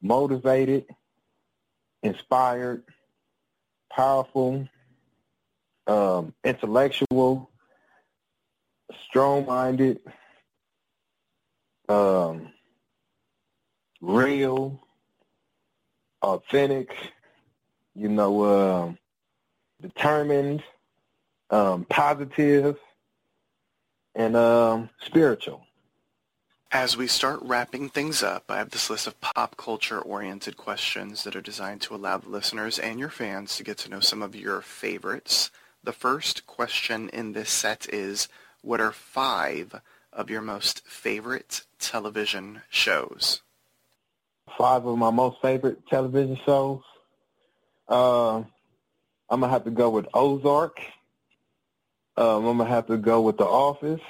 Motivated, inspired, powerful, um, intellectual, strong-minded, um, real, authentic, you know, um, determined, um, positive, and um, spiritual. As we start wrapping things up, I have this list of pop culture-oriented questions that are designed to allow the listeners and your fans to get to know some of your favorites. The first question in this set is, what are five of your most favorite television shows? Five of my most favorite television shows? Uh, I'm gonna have to go with Ozark. Um, I'm gonna have to go with The Office.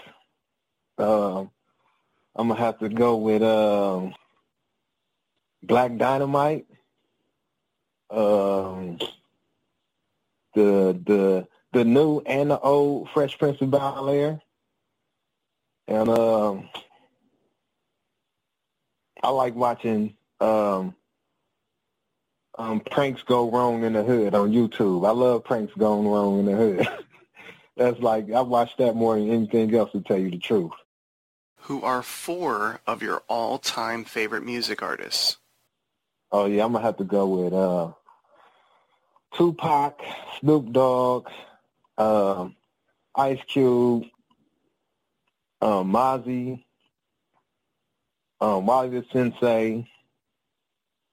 Um, I'm gonna have to go with um, Black Dynamite. Um, the the the new and the old Fresh Prince of Bel Air, and um, I like watching um, um, pranks go wrong in the hood on YouTube. I love pranks going wrong in the hood. (laughs) That's like I watch that more than anything else to tell you the truth. Who are four of your all-time favorite music artists? Oh yeah, I'm gonna have to go with uh, Tupac, Snoop Dogg, um, Ice Cube, um, Mozzy, um, Wallie the Sensei,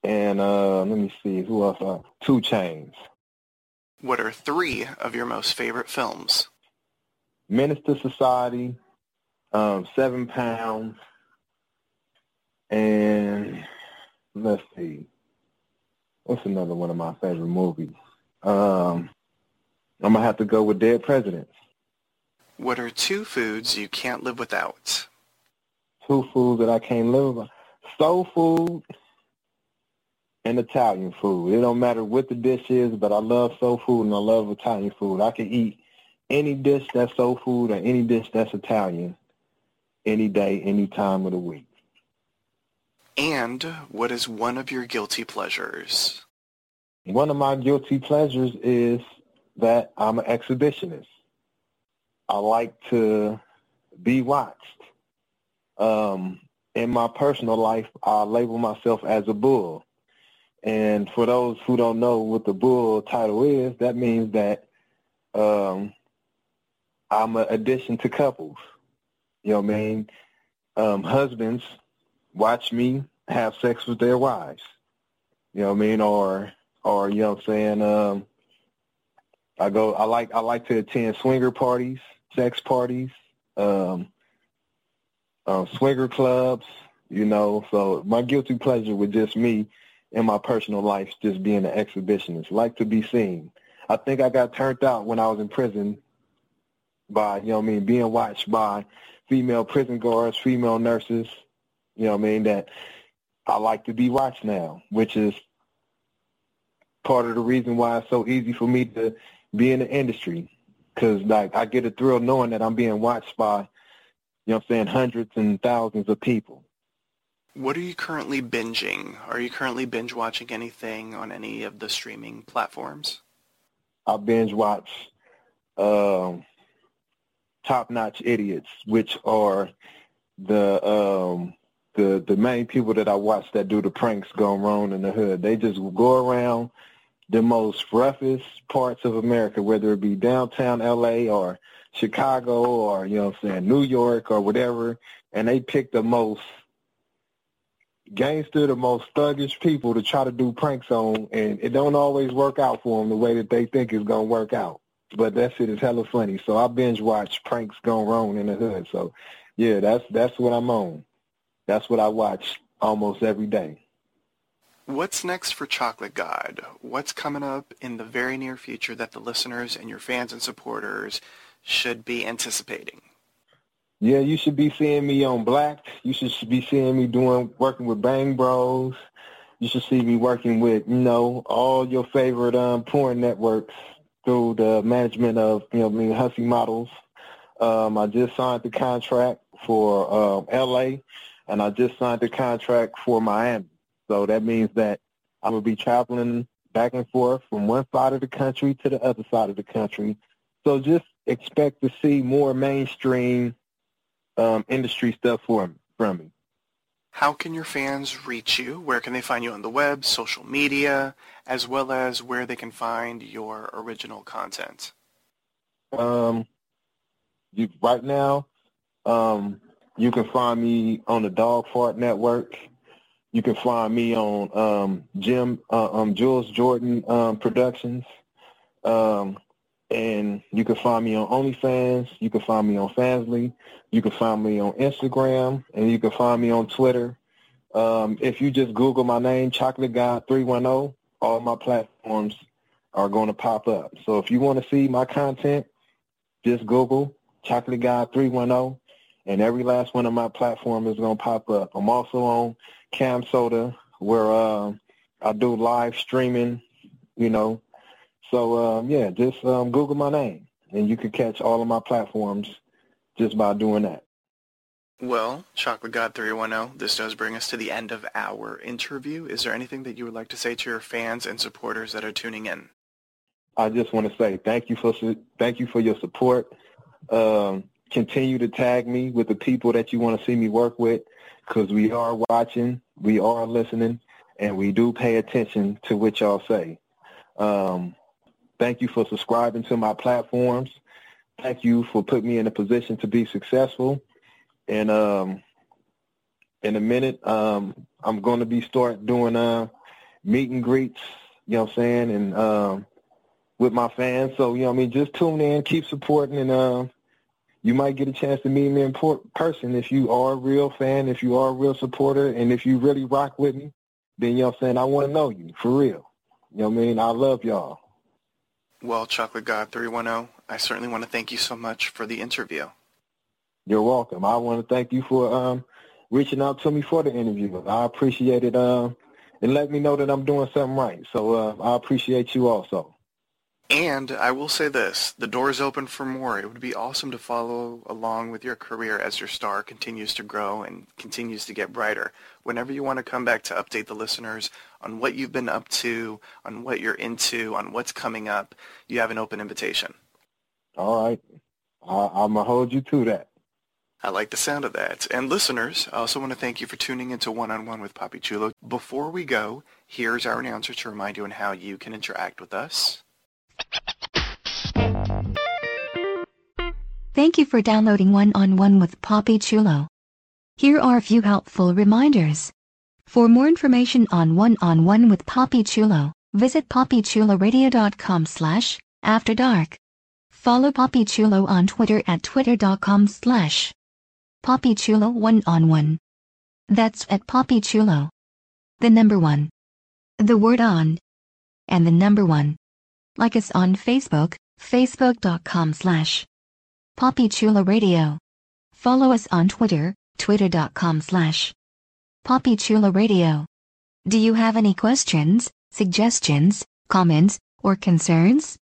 and uh, let me see who else. Uh, 2 Chainz. What are three of your most favorite films? Menace II Society, um, Seven Pounds, and let's see, what's another one of my favorite movies? Um, I'm gonna have to go with Dead Presidents. What are two foods you can't live without? Two foods that I can't live without. Soul food and Italian food. It don't matter what the dish is, but I love soul food and I love Italian food. I can eat any dish that's soul food or any dish that's Italian any day, any time of the week. And what is one of your guilty pleasures? One of my guilty pleasures is that I'm an exhibitionist. I like to be watched. Um, in my personal life, I label myself as a bull. And for those who don't know what the bull title is, that means that um, I'm an addition to couples. You know what I mean? Um, husbands watch me have sex with their wives. You know what I mean? Or, or you know what I'm saying? Um, I go. I like. I like to attend swinger parties, sex parties, um, um, swinger clubs. You know, so my guilty pleasure with just me in my personal life just being an exhibitionist, like to be seen. I think I got turned out when I was in prison by, you know what I mean, being watched by female prison guards, female nurses, you know what I mean, that I like to be watched now, which is part of the reason why it's so easy for me to be in the industry. Because, like, I get a thrill knowing that I'm being watched by, you know what I'm saying, hundreds and thousands of people. What are you currently binging? Are you currently binge watching anything on any of the streaming platforms? I binge watch um, Top Notch Idiots, which are the um, the the main people that I watch that do the pranks going wrong in the hood. They just go around the most roughest parts of America, whether it be downtown LA or Chicago or, you know what I'm saying, New York or whatever, and they pick the most gangster, the most thuggish people to try to do pranks on, and it don't always work out for them the way that they think it's gonna work out. But that shit is hella funny. So I binge watch pranks gone wrong in the hood. So yeah, that's that's what I'm on. That's what I watch almost every day. What's next for Chocolate God? What's coming up in the very near future that the listeners and your fans and supporters should be anticipating? Yeah, you should be seeing me on Blacked. You should be seeing me doing working with Bang Bros. You should see me working with, you know, all your favorite um, porn networks through the management of, you know, I mean, Hussie Models. Um, I just signed the contract for um, LA, and I just signed the contract for Miami. So that means that I'm gonna be traveling back and forth from one side of the country to the other side of the country. So just expect to see more mainstream um, industry stuff for, from me. How can your fans reach you? Where can they find you on the web, social media, as well as where they can find your original content? Um, you, right now, um, you can find me on the Dogfart Network. You can find me on um, Jim uh, um, Jules Jordan um, Productions. Um, and you can find me on OnlyFans. You can find me on Fansly. You can find me on Instagram, and you can find me on Twitter. Um, if you just Google my name, Chocolate God 310, all my platforms are going to pop up. So if you want to see my content, just Google Chocolate God 310, and every last one of my platforms is going to pop up. I'm also on CamSoda, where uh, I do live streaming, you know, so um, yeah, just um, Google my name, and you can catch all of my platforms just by doing that. Well, Chocolate God 310, this does bring us to the end of our interview. Is there anything that you would like to say to your fans and supporters that are tuning in? I just want to say thank you for thank you for your support. Um, continue to tag me with the people that you want to see me work with, because we are watching, we are listening, and we do pay attention to what y'all say. Um, Thank you for subscribing to my platforms. Thank you for putting me in a position to be successful. And um, in a minute, um, I'm going to be start doing uh, meet and greets, you know what I'm saying, and um, with my fans. So, you know what I mean, just tune in, keep supporting, and uh, you might get a chance to meet me in person if you are a real fan, if you are a real supporter, and if you really rock with me, then, you know what I'm saying, I want to know you, for real. You know what I mean? I love y'all. Well, Chocolate God 310, I certainly want to thank you so much for the interview. You're welcome. I want to thank you for um, reaching out to me for the interview. I appreciate it uh, and let me know that I'm doing something right. So uh, I appreciate you also. And I will say this, the door is open for more. It would be awesome to follow along with your career as your star continues to grow and continues to get brighter. Whenever you want to come back to update the listeners on what you've been up to, on what you're into, on what's coming up, you have an open invitation. All right. I, I'm going to hold you to that. I like the sound of that. And listeners, I also want to thank you for tuning into One-on-One with Papi Chulo. Before we go, here's our announcer to remind you on how you can interact with us. Thank you for downloading One-on-One with Papi Chulo. Here are a few helpful reminders. For more information on One-on-One with Papi Chulo, visit papichuloradio.com slash after dark. Follow Papi Chulo on Twitter at twitter.com slash Papi Chulo one-on-one. That's at Papi Chulo. The number one. The word on. And the number one. Like us on Facebook, facebook.com slash Papi Chulo Radio. Follow us on Twitter, twitter.com slash Papi Chulo Radio. Do you have any questions, suggestions, comments, or concerns?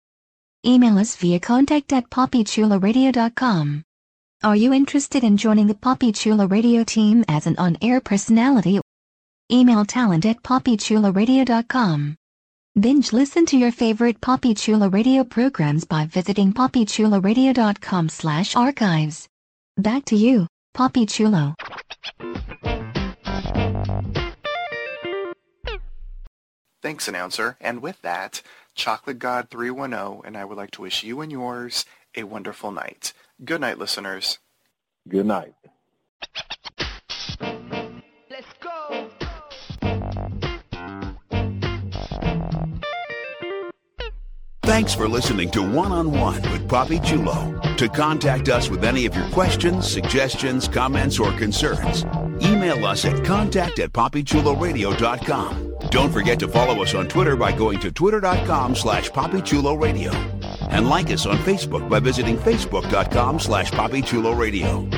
Email us via contact at papichuloradio.com. Are you interested in joining the Papi Chulo Radio team as an on-air personality? Email talent at papichuloradio.com. Binge listen to your favorite Papi Chulo Radio programs by visiting papichuloradio.com slash archives. Back to you, Papi Chulo. Thanks, announcer. And with that, Chocolate God 310 and I would like to wish you and yours a wonderful night. Good night, listeners. Good night. Let's go. Thanks for listening to One on One with Papi Chulo. To contact us with any of your questions, suggestions, comments, or concerns, email us at contact at papichuloradio.com. Don't forget to follow us on Twitter by going to twitter.com slash papichuloradio. And like us on Facebook by visiting facebook.com slash papichuloradio.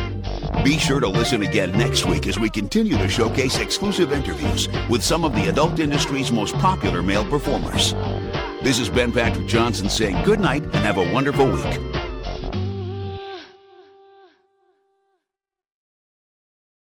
Be sure to listen again next week as we continue to showcase exclusive interviews with some of the adult industry's most popular male performers. This is Ben Patrick Johnson saying good night and have a wonderful week.